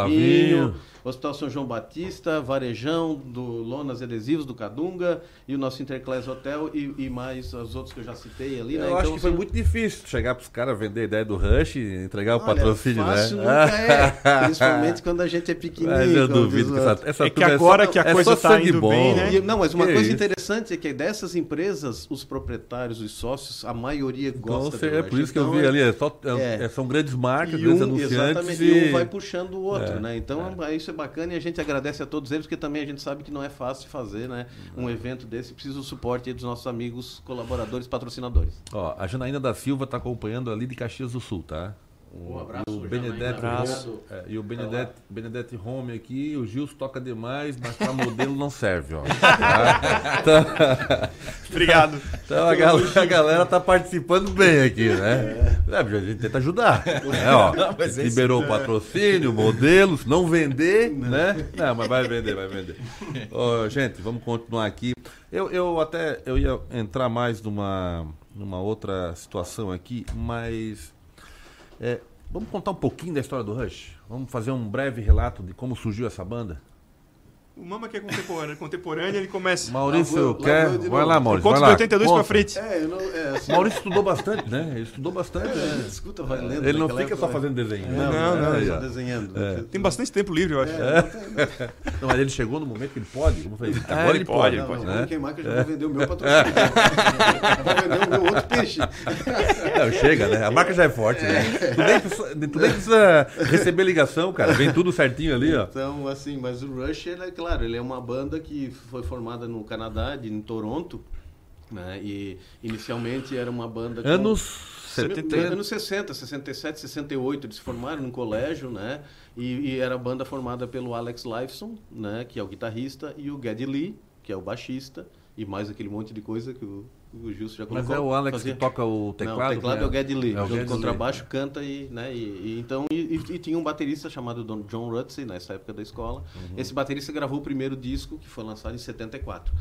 Flavinho, Hospital São João Batista, Varejão, do Lonas Adesivos, do Cadunga, e o nosso Interclass Hotel, e, e mais os outros que eu já citei ali, né? Eu acho Então, que foi assim, muito difícil chegar pros caras vender a ideia do Rush e entregar o Olha, patrocínio, fácil né? nunca é, principalmente quando a gente é pequenininho. Mas eu duvido que o essa, essa É que agora só- que a é coisa tá sangue indo bom. bem, né? E, não, mas uma Que coisa isso. interessante é que dessas empresas, os proprietários, os sócios, a maioria gosta é por isso que eu Então, vi é- ali, é só, é- é. é- são grandes marcas, grandes um, anunciantes. exatamente, e... um vai puxando o outro, né? Então isso é bacana e a gente agradece a todos eles, porque também a gente sabe que não é fácil fazer, né? Um evento desse precisa do suporte dos nossos amigos, colaboradores, patrocinadores. Ó, a Janaína da Silva tá acompanhando ali de Caxias do Sul, tá? Um abraço, E o. Home- é, e o Benedete, Benedete Home aqui, o Gilson toca demais, mas pra modelo não serve, ó. Tá? Então- Obrigado. Então a galera, a galera tá participando bem aqui, né? É, a gente tenta ajudar. Né, ó. Não, esse- Liberou o patrocínio, modelos, não vender, né? Não, mas vai vender, vai vender. Ó, gente, vamos continuar aqui. Eu, eu até eu ia entrar mais numa, numa outra situação aqui, mas é, vamos contar um pouquinho da história do Rush? Vamos fazer um breve relato de como surgiu essa banda? O Mama que é contemporâneo, contemporâneo ele começa. Maurício, eu de vai lá, Maurício. Conta vai de lá, 82 pra conta. frente. É, eu não. É, assim, Maurício estudou bastante, né? Ele estudou bastante. É, né? escuta, vai lendo. Ele não fica época, só fazendo desenho. Não, né? não, não, Aí, só ó. desenhando. É. Tem bastante tempo livre, eu acho. Não, mas ele chegou no momento que ele pode. Como falei, É, agora ele ele pode, pode. ele Não, pode. mas né? vou queimar que eu já vou vender o meu patrocínio. Vou vender o meu outro peixe. Não, chega, né? A marca já é forte, né? Tu nem, precisa, tu nem precisa receber ligação, cara. Vem tudo certinho ali, ó. Então, assim, mas o Rush, ele é claro, ele é uma banda que foi formada no Canadá, de, em Toronto, né? E inicialmente era uma banda... com- Anos 70. Anos 60, 67, 68, eles se formaram num colégio, né? E, e era a banda formada pelo Alex Lifeson, né? Que é o guitarrista, e o Geddy Lee, que é o baixista, e mais aquele monte de coisa que o, o Gilson já colocou. Mas é o Alex Fazia- que toca o teclado? Não, o teclado né? é o Geddy Lee, É o Geddy contrabaixo, canta e, né, e, e então e, e- tinha um baterista chamado John Rutsey nessa época da escola. Uhum. Esse baterista gravou o primeiro disco que foi lançado em 74.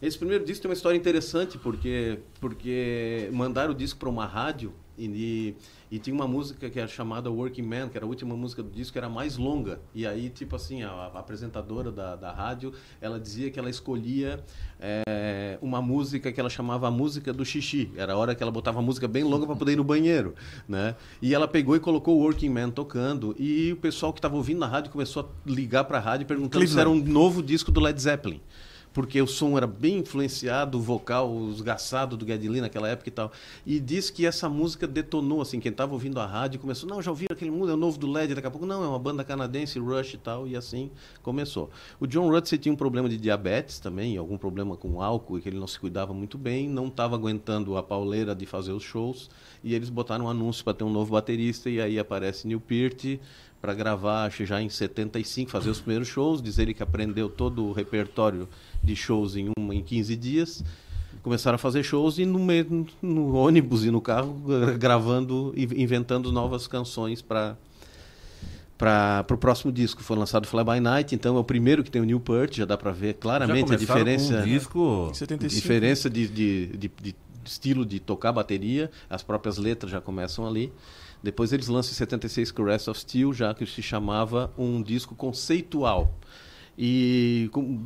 Esse primeiro disco tem uma história interessante, porque, porque mandaram o disco para uma rádio e, e, e tinha uma música que era chamada Working Man, que era a última música do disco, que era mais longa. E aí, tipo assim, a, a apresentadora da, da rádio, ela dizia que ela escolhia é, uma música que ela chamava a música do xixi. Era a hora que ela botava a música bem longa para poder ir no banheiro, né? E ela pegou e colocou o Working Man tocando e o pessoal que estava ouvindo na rádio começou a ligar para a rádio perguntando se era um novo disco do Led Zeppelin porque o som era bem influenciado, o vocal, esgaçado do Geddy Lee naquela época e tal. E disse que essa música detonou, assim, quem estava ouvindo a rádio começou, não, já ouviram aquele mundo, é o novo do LED, daqui a pouco, não, é uma banda canadense, Rush e tal, e assim começou. O John Rutsey tinha um problema de diabetes também, algum problema com álcool, e que ele não se cuidava muito bem, não estava aguentando a pauleira de fazer os shows, e eles botaram um anúncio para ter um novo baterista, e aí aparece Neil Peart, para gravar, acho já em 75, fazer os primeiros shows, dizer ele que aprendeu todo o repertório de shows em, um, em 15 dias. Começaram a fazer shows e no, meio, no ônibus e no carro gravando e inventando novas canções para para o próximo disco. Foi lançado Fly By Night, então é o primeiro que tem o New Peart, já dá para ver claramente a diferença. Com um disco... 75. Diferença de, de, de, de estilo de tocar bateria, as próprias letras já começam ali. Depois eles lançam em 76 Caress of Steel, já que se chamava um disco conceitual e com,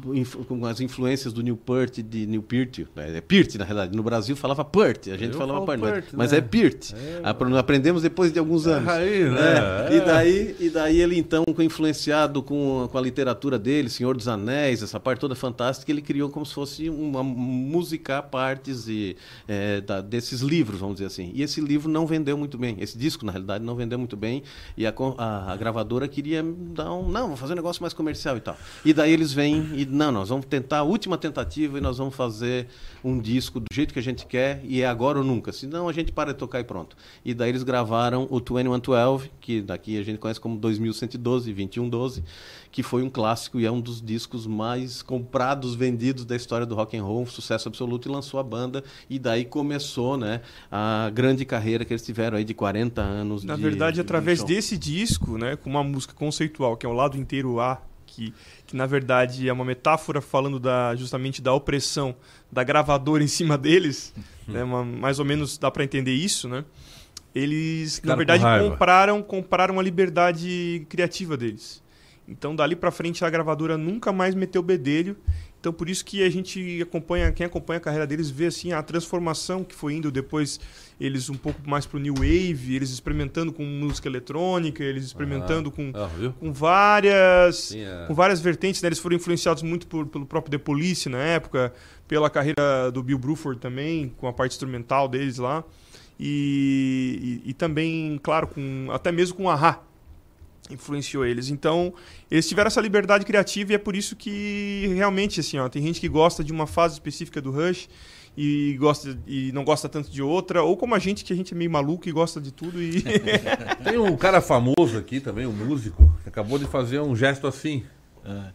com, as influências do New Peart de New Peart, é, é Peart na realidade. No Brasil falava Peart, a gente Eu falava Peart, mas, mas é Peart. É, aprendemos depois de alguns anos. Aí, né? É. E daí e daí ele então, influenciado com, com a literatura dele, Senhor dos Anéis, essa parte toda fantástica, ele criou como se fosse uma música partes e é, da, desses livros, vamos dizer assim. E esse livro não vendeu muito bem. Esse disco na realidade não vendeu muito bem e a, a, a gravadora queria dar um, não, vou fazer um negócio mais comercial e tal. E daí eles vêm e, não, nós vamos tentar a última tentativa e nós vamos fazer um disco do jeito que a gente quer e é agora ou nunca. Senão a gente para de tocar e pronto. E daí eles gravaram o 2112, que daqui a gente conhece como 2112, 2112, que foi um clássico e é um dos discos mais comprados, vendidos da história do rock and roll, um sucesso absoluto e lançou a banda e daí começou, né, a grande carreira que eles tiveram aí de 40 anos. Na de, verdade, de através show. desse disco, né, com uma música conceitual, que é o lado inteiro A, que, que na verdade é uma metáfora falando da, justamente da opressão da gravadora em cima deles, né, uma, mais ou menos dá para entender isso, né? Eles, na Ficaram com verdade, compraram, compraram a liberdade criativa deles. Então, dali para frente, a gravadora nunca mais meteu bedelho. Então, por isso que a gente acompanha, quem acompanha a carreira deles vê assim a transformação que foi indo depois eles um pouco mais pro new wave, eles experimentando com música eletrônica, eles experimentando com, Ah, com várias Sim, é. com várias vertentes, né? Eles foram influenciados muito por- pelo próprio The Police na época, pela carreira do Bill Bruford também, com a parte instrumental deles lá. E, e, e também, claro, com até mesmo com o Ahá influenciou eles. Então, eles tiveram essa liberdade criativa e é por isso que realmente assim, ó, tem gente que gosta de uma fase específica do Rush e gosta e não gosta tanto de outra, ou como a gente que a gente é meio maluco e gosta de tudo e Tem um cara famoso aqui também, um músico, que acabou de fazer um gesto assim.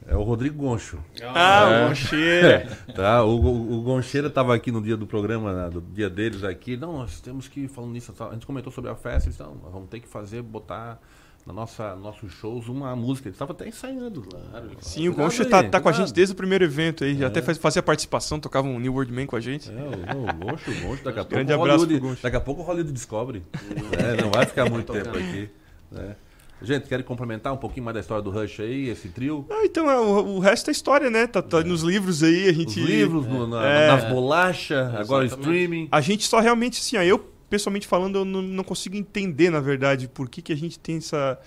É o Rodrigo Goncho. Ah, o É. Goncheira. tá, o, o, o Goncheira estava aqui no dia do programa, né, do dia deles aqui. Não, nós temos que, falando nisso, a gente comentou sobre a festa, eles não, nós vamos ter que fazer, botar na nossa nossos shows uma música. Eles estavam até ensaiando. Claro. Sim, o Goncho tá, tá com a gente desde o primeiro evento aí, já até faz- fazia participação, tocava um New World Man com a gente. É, o, o Goncho, o Goncho, daqui a pouco Grande abraço Hollywood, daqui a pouco o Hollywood descobre. É, não vai ficar muito tempo aqui. né? Gente, querem complementar um pouquinho mais da história do Rush aí, esse trio? Ah, então é, o, o resto é história, né? Tá, tá nos livros aí, a gente. Os livros, no- na- É. nas bolachas, agora o Exatamente. streaming. A gente só realmente, assim, ó, eu pessoalmente falando, eu não, não consigo entender, na verdade, por que, que a gente tem essa,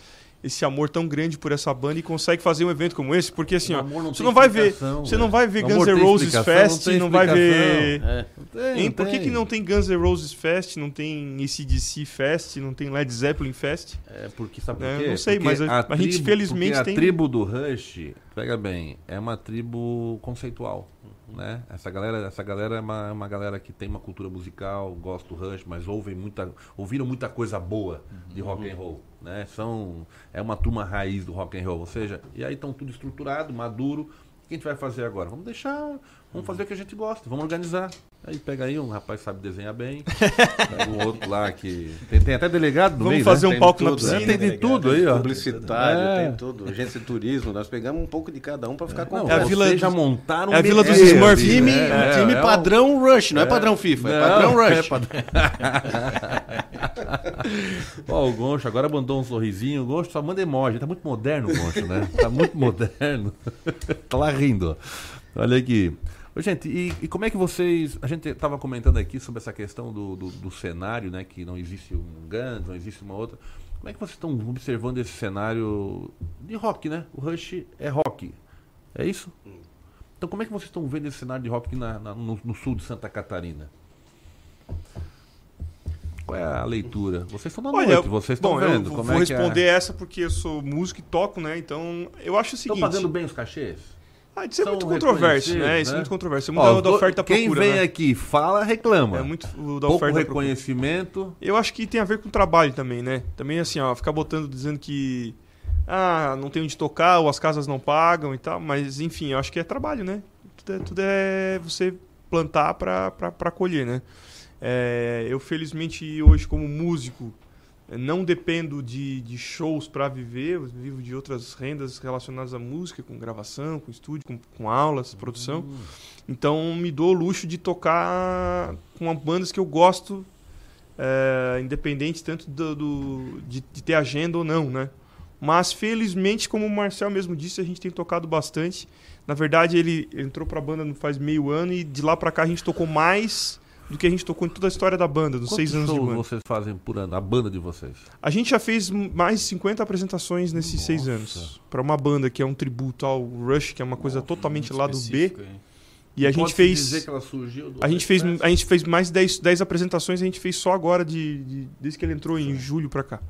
esse amor tão grande por essa banda e consegue fazer um evento como esse, porque assim, ó, não você não vai ver, você não né? vai ver Guns N' Roses não Fest, tem não vai ver. É, não tem, hein? não Por que, que não tem Guns N' Roses Fest, não tem ACDC Fest, não tem Led Zeppelin Fest? É, porque sabe por É, quê? Não sei, Porque mas a, a gente tribo- felizmente porque tem a tribo do Rush, pega bem, é uma tribo conceitual, né? Essa galera, essa galera é uma, uma galera que tem uma cultura musical, gosta do Rush, mas ouvem muita, ouviram muita coisa boa de rock and roll, né? São é uma turma raiz do rock and roll, ou seja, e aí estão tudo estruturado, maduro. O que a gente vai fazer agora? Vamos deixar, vamos fazer o que a gente gosta, vamos organizar. Aí pega aí um rapaz que sabe desenhar bem, pega um outro lá que. Tem, tem até delegado no Vamos meio, fazer né? um Tem palco na tudo, piscina. né? Tem de tudo aí, ó. Publicitário, É. tem tudo. Agência de turismo, nós pegamos um pouco de cada um pra ficar com Não, É a vila vocês já montaram é a um vila dos Smurfs. ali, Time, né? time É, é padrão Rush, não é padrão FIFA, é Não, padrão Rush. é padrão- Ó, o Goncho agora mandou um sorrisinho. O Goncho só manda emoji. Tá muito moderno o Goncho, né? Tá muito moderno. tá lá rindo. ó. Olha aqui. Gente, e, e como é que vocês. A gente tava comentando aqui sobre essa questão do, do, do cenário, né? Que não existe um Guns, não existe uma outra. Como é que vocês estão observando esse cenário de rock, né? O Rush é rock. É isso? Então como é que vocês estão vendo esse cenário de rock na- na- no, no sul de Santa Catarina? Qual é a leitura? Vocês estão na Olha, noite, vocês estão vendo. eu como vou é que é? responder essa porque eu sou músico e toco, né? Então, eu acho o Estão seguinte... pagando bem os cachês? Ah, isso é muito controverso, né? Isso é né? muito controverso. É Ó, muito da, oferta Quem procura, vem né? aqui fala, reclama. É muito o da Pouco oferta e procura. reconhecimento. Eu acho que tem a ver com o trabalho também, né? Também assim, ó, ficar botando dizendo que ah, não tem onde tocar, ou as casas não pagam e tal, mas enfim, eu acho que é trabalho, né? Tudo é, tudo é você plantar pra colher, né? É, eu felizmente hoje como músico não dependo de, de shows para viver, eu vivo de outras rendas relacionadas à música, com gravação, com estúdio, com, com aulas, produção. Então me dou o luxo de tocar com bandas que eu gosto é, independente tanto do, do- de, de ter agenda ou não, né? Mas felizmente, como o Marcel mesmo disse, a gente tem tocado bastante. Na verdade, ele entrou pra banda não faz meio ano e de lá pra cá a gente tocou mais do que a gente tocou em toda a história da banda, nos Quantos seis anos de banda. vocês fazem por ano? A banda de vocês? A gente já fez mais de 50 apresentações nesses seis anos. Pra uma banda que é um tributo ao Rush, que é uma coisa totalmente lá do B. hein? E a gente fez. dizer que ela surgiu do a gente fez, Rush a gente fez mais de 10, 10 apresentações, a gente fez só agora de, de- desde que ele entrou em julho pra cá.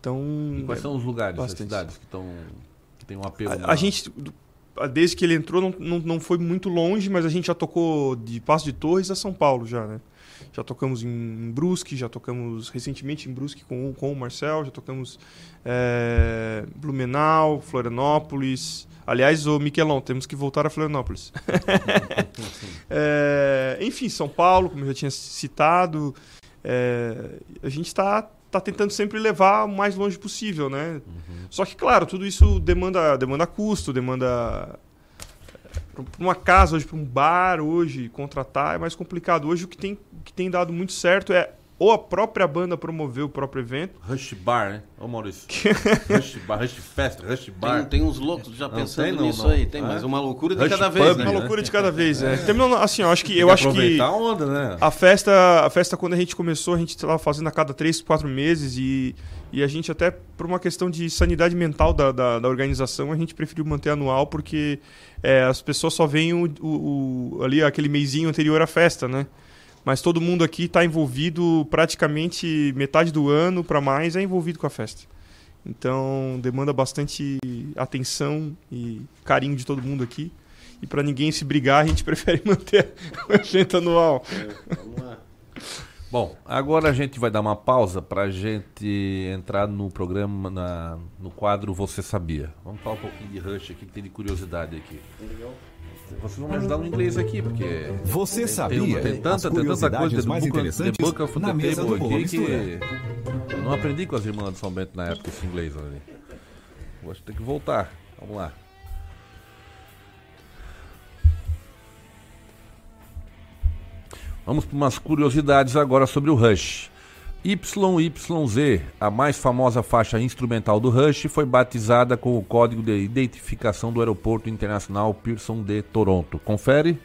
Então, E quais é são os lugares, as bastante. cidades que estão que tem um apelo? A, a gente, desde que ele entrou, não, não, não foi muito longe, mas a gente já tocou de Passo de Torres a São Paulo já, né? Já tocamos em, Brusque, já tocamos recentemente em Brusque com, o- com o Marcel, já tocamos é, Blumenau, Florianópolis. Aliás, o Miquelão, temos que voltar a Florianópolis. É, enfim, São Paulo, como eu já tinha citado. É, a gente está tá tentando sempre levar o mais longe possível, né? Só que, claro, tudo isso demanda, demanda custo, demanda. Para uma casa hoje, para um bar hoje, contratar é mais complicado. Hoje o que tem, que tem dado muito certo é ou a própria banda promover o próprio evento. Rush Bar, né? Ô Maurício. Rush Bar, Rush Fest, Rush Bar. Tem, tem uns loucos já Não, pensando tem não, nisso não. aí, tem, É? mas uma loucura de Rush cada Pub, vez, né? Uma loucura de cada vez, é. Terminando, assim, eu acho que Tem eu que acho que aproveitar a onda, né? a festa, a festa quando a gente começou, a gente estava fazendo a cada três, quatro meses e, e a gente até por uma questão de sanidade mental da, da, da organização, a gente preferiu manter anual porque é, as pessoas só veem o, o- o- ali aquele mêsinho anterior à festa, né? Mas todo mundo aqui está envolvido praticamente metade do ano para mais é envolvido com a festa. Então demanda bastante atenção e carinho de todo mundo aqui. E para ninguém se brigar, a gente prefere manter o evento anual. Bom, agora a gente vai dar uma pausa pra gente entrar no programa, na- no quadro Você Sabia. Vamos falar um pouquinho de Rush aqui, que tem de curiosidade aqui. Vocês vão me ajudar no inglês aqui, porque. Você tem, sabia? Tem, uma- tem tanta, tem tanta coisa mais book, interessantes the book of na mesa do aqui que. Eu não aprendi com as irmãs de São Bento na época esse inglês ali. Vou ter que voltar. Vamos lá. Vamos para umas curiosidades agora sobre o Rush. YYZ, a mais famosa faixa instrumental do Rush, foi batizada com o código de identificação do Aeroporto Internacional Pearson de Toronto. Confere?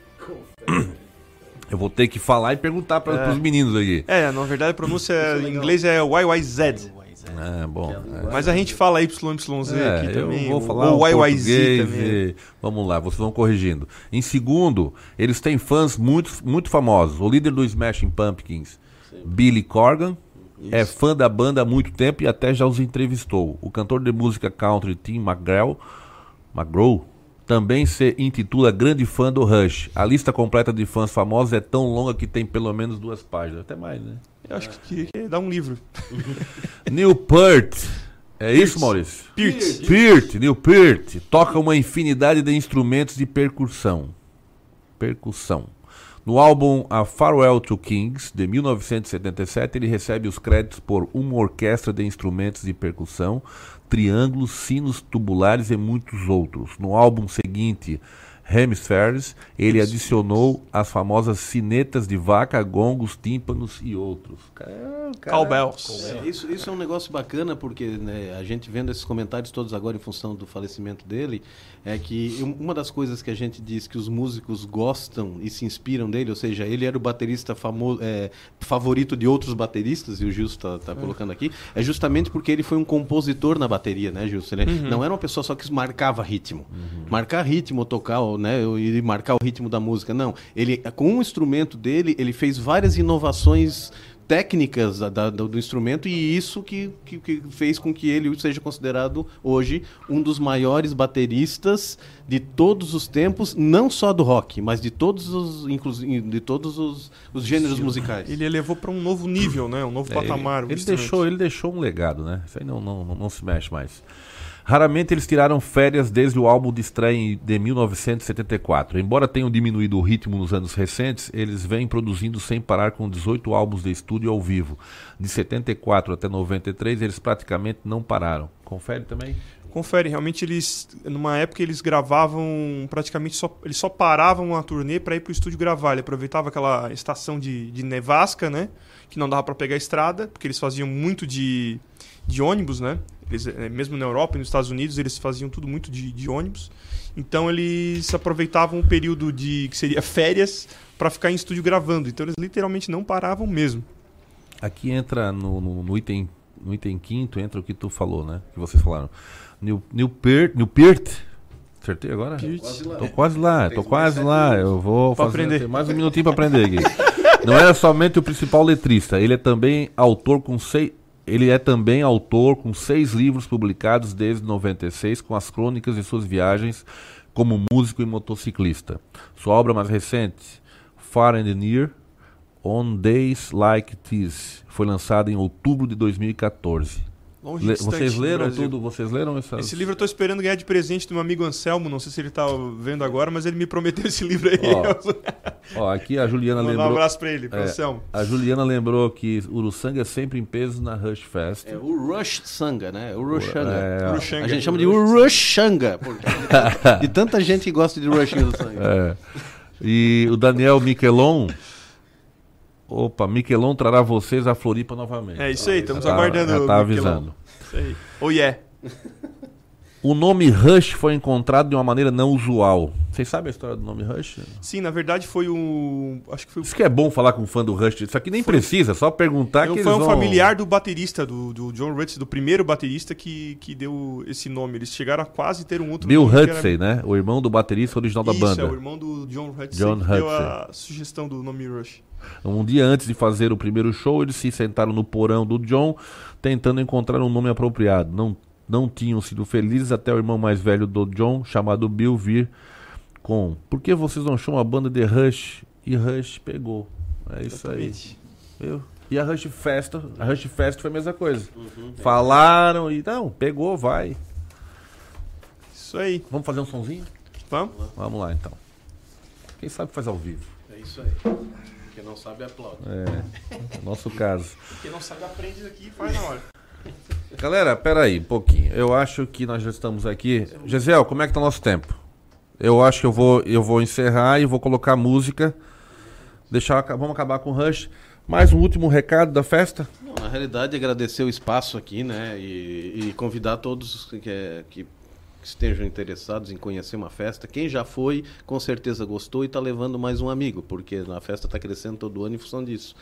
Eu vou ter que falar e perguntar para É. os meninos aí. É, na verdade a pronúncia em inglês é YYZ. É, bom. Mas a gente fala YYZ É, aqui também. Eu vou ou- falar ou YYZ também. Vamos lá, vocês vão corrigindo. Em segundo, eles têm fãs muito, muito famosos. O líder do Smashing Pumpkins, Billy Corgan, é fã da banda há muito tempo e até já os entrevistou. O cantor de música country Tim McGraw, McGraw também se intitula grande fã do Rush. A lista completa de fãs famosos é tão longa que tem pelo menos duas páginas, até mais, né? Eu acho que que dar um livro. Neil Peart. É isso, Maurício? Peart. Peart, Neil Peart. Toca uma infinidade de instrumentos de percussão. Percussão. No álbum A Farewell to Kings, de 1977, ele recebe os créditos por uma orquestra de instrumentos de percussão, triângulos, sinos tubulares e muitos outros. No álbum seguinte, Hemispheres, ele adicionou as famosas sinetas de vaca, gongos, tímpanos e outros. Cowbells. É, isso, isso é um negócio bacana, porque né, a gente vendo esses comentários todos agora em função do falecimento dele, é que um- uma das coisas que a gente diz que os músicos gostam e se inspiram dele, ou seja, ele era o baterista famo é, favorito de outros bateristas, e o Gilson está colocando aqui, é justamente porque ele foi um compositor na bateria, né, Gilson? Ele Uhum. não era uma pessoa só que marcava ritmo. Marcar ritmo, tocar, né, e marcar o ritmo da música, não. Ele, com o instrumento dele, ele fez várias inovações técnicas da- da- do instrumento e isso que, que, que fez com que ele seja considerado hoje um dos maiores bateristas de todos os tempos, não só do rock, mas de todos os, inclusive, de todos os, os gêneros musicais. Ele elevou para um novo nível, né? Um novo É, patamar. Ele, ele deixou, ele deixou um legado, né? Isso aí não, não, não, não se mexe mais. Raramente eles tiraram férias desde o álbum de estreia de 1974. Embora tenham diminuído o ritmo nos anos recentes, eles vêm produzindo sem parar com 18 álbuns de estúdio ao vivo. De 74 até 93, eles praticamente não pararam. Confere também? Confere, realmente eles, numa época eles gravavam praticamente só, eles só paravam a turnê para ir pro estúdio gravar. Ele aproveitava aquela estação de, de nevasca, né, que não dava para pegar a estrada, porque eles faziam muito de, de ônibus, né? Eles, eh, mesmo na Europa e nos Estados Unidos eles faziam tudo muito de, de ônibus. Então eles aproveitavam o período de que seria férias para ficar em estúdio gravando. Então eles literalmente não paravam mesmo. Aqui entra no, no, no item no item quinto entra o que tu falou, né? Que vocês falaram. New, New Peart, New Peart. Acertei agora? Quase lá. Tô quase lá, tô quase lá. Eu vou Pra fazer aprender. tem mais um minutinho para aprender aqui. Não era somente o principal letrista, ele é também autor com seis ele é também autor com seis livros publicados desde 96 com as crônicas de suas viagens como músico e motociclista. Sua obra mais recente, Far and Near, On Days Like This, foi lançada em outubro de 2014. Longe Le- distante vocês do leram tudo? Vocês leram essas? Esse livro eu tô esperando ganhar de presente do meu amigo Anselmo. Não sei se ele tá vendo agora, mas ele me prometeu esse livro aí. Ó, ó, aqui a Juliana um lembrou. abraço pra ele, pro É, Anselmo. A Juliana lembrou que Uruçanga é sempre em peso na Rush Fest. É o Rush Sanga, né? O Rushanga. É. A gente chama de Urushanga. De, tanta gente que gosta de Rush Sanga. É. E o Daniel Miquelon. Opa, Miquelon trará vocês a Floripa novamente. É isso aí, estamos Já tá- aguardando. Já tá Miquelon. avisando. Isso aí. Oh yeah. O nome Rush foi encontrado de uma maneira não usual. Vocês sabem a história do nome Rush? Sim, na verdade foi um. Acho que foi, Isso que é bom falar com um fã do Rush. Isso aqui nem precisa, só perguntar foi, que foi um vão... familiar do baterista, do, do John Rutsey, do primeiro baterista que, que deu esse nome. Eles chegaram a quase ter um outro Bill nome. que era- né? O irmão do baterista original da Isso, banda. é o irmão do John Rutsey John que deu Hutsey. a sugestão do nome Rush. Um dia antes de fazer o primeiro show, eles se sentaram no porão do John, tentando encontrar um nome apropriado. Não, não tinham sido felizes até o irmão mais velho do John, chamado Bill, vir com Por que vocês não chamam a banda de Rush? E Rush pegou. É isso Exatamente. aí. Viu? E a Rush Fest, a Rush Fest foi a mesma coisa. Falaram e não, pegou, vai. Isso aí. Vamos fazer um sonzinho? Vamos? Vamos lá então. Quem sabe faz ao vivo. É isso aí. Quem não sabe aplaude. É, nosso caso. Quem não sabe aprende aqui e faz na hora. Galera, peraí, um pouquinho. Eu acho que nós já estamos aqui. Gisele, como é que tá o nosso tempo? Eu acho que eu vou, eu vou encerrar e vou colocar música. Deixar, vamos acabar com o Rush. Mais um último recado da festa? Não, na realidade, agradecer o espaço aqui, né? E, e convidar todos que, que estejam interessados em conhecer uma festa. Quem já foi, com certeza gostou e está levando mais um amigo, porque a festa está crescendo todo ano em função disso.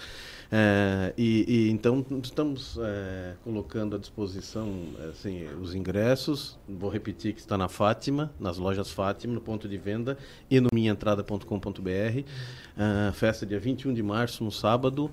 É, e, e então estamos é, colocando à disposição assim, os ingressos. Vou repetir que está na Fátima, nas lojas Fátima, no ponto de venda e no minhaentrada.com.br. Uh, festa dia 21 de março, no sábado,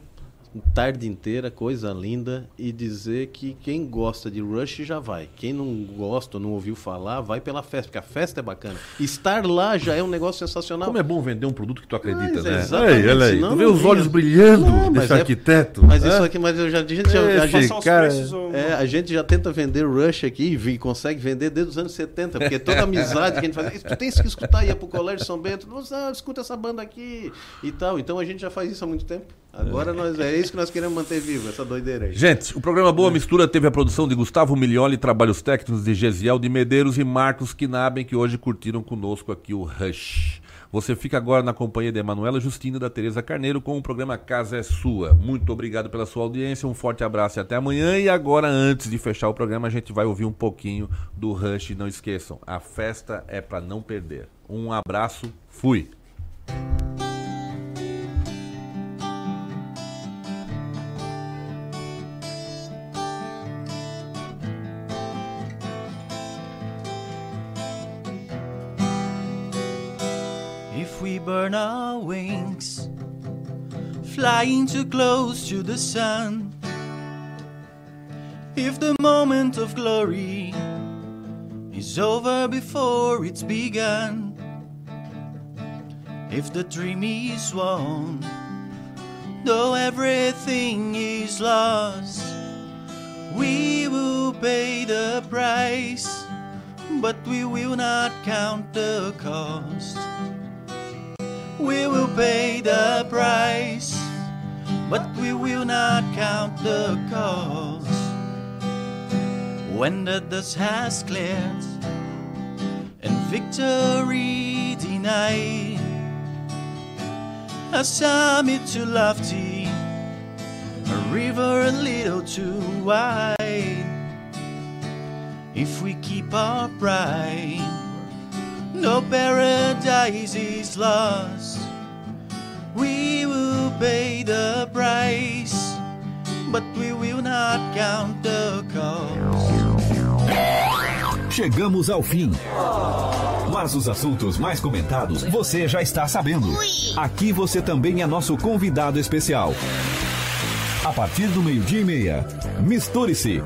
tarde inteira, coisa linda, e dizer que quem gosta de Rush já vai. Quem não gosta, não ouviu falar, vai pela festa, porque a festa é bacana. Estar lá já é um negócio sensacional. Como é bom vender um produto que tu acredita, Mas, né? exatamente, aí, olha aí. senão Tu vê não os olhos brilhando Não, mas desse é- arquiteto. Mas isso Hã? aqui, mas eu já, a gente já, a gente- cara- ou- é, a gente já tenta vender Rush aqui e consegue vender desde os anos 70, porque toda amizade que a gente faz, tu tens que escutar, ia pro Colégio São Bento, ah, escuta essa banda aqui e tal. Então a gente já faz isso há muito tempo. Agora nós, é isso que nós queremos manter vivo, essa doideira aí. Gente, o programa Boa Mistura teve a produção de Gustavo Milioli, trabalhos técnicos de Gesiel de Medeiros e Marcos Knaben, que hoje curtiram conosco aqui o Rush. Você fica agora na companhia de Emanuela Justina e da Tereza Carneiro com o programa Casa é Sua. Muito obrigado pela sua audiência, um forte abraço e até amanhã. E agora, antes de fechar o programa, a gente vai ouvir um pouquinho do Rush. Não esqueçam, a festa é para não perder. Um abraço, fui! We burn our wings, flying too close to the sun. If the moment of glory is over before it's begun. If the dream is won, though everything is lost, we will pay the price, but we will not count the cost. We will pay the price, but we will not count the cost. When the dust has cleared and victory denied, a summit too lofty, a river a little too wide. If we keep our pride, no paradise is lost. We will pay the price, but we will not count the cost. Chegamos ao fim. Mas os assuntos mais comentados você já está sabendo. Aqui você também é nosso convidado especial. A partir do meio-dia e meia, misture-se.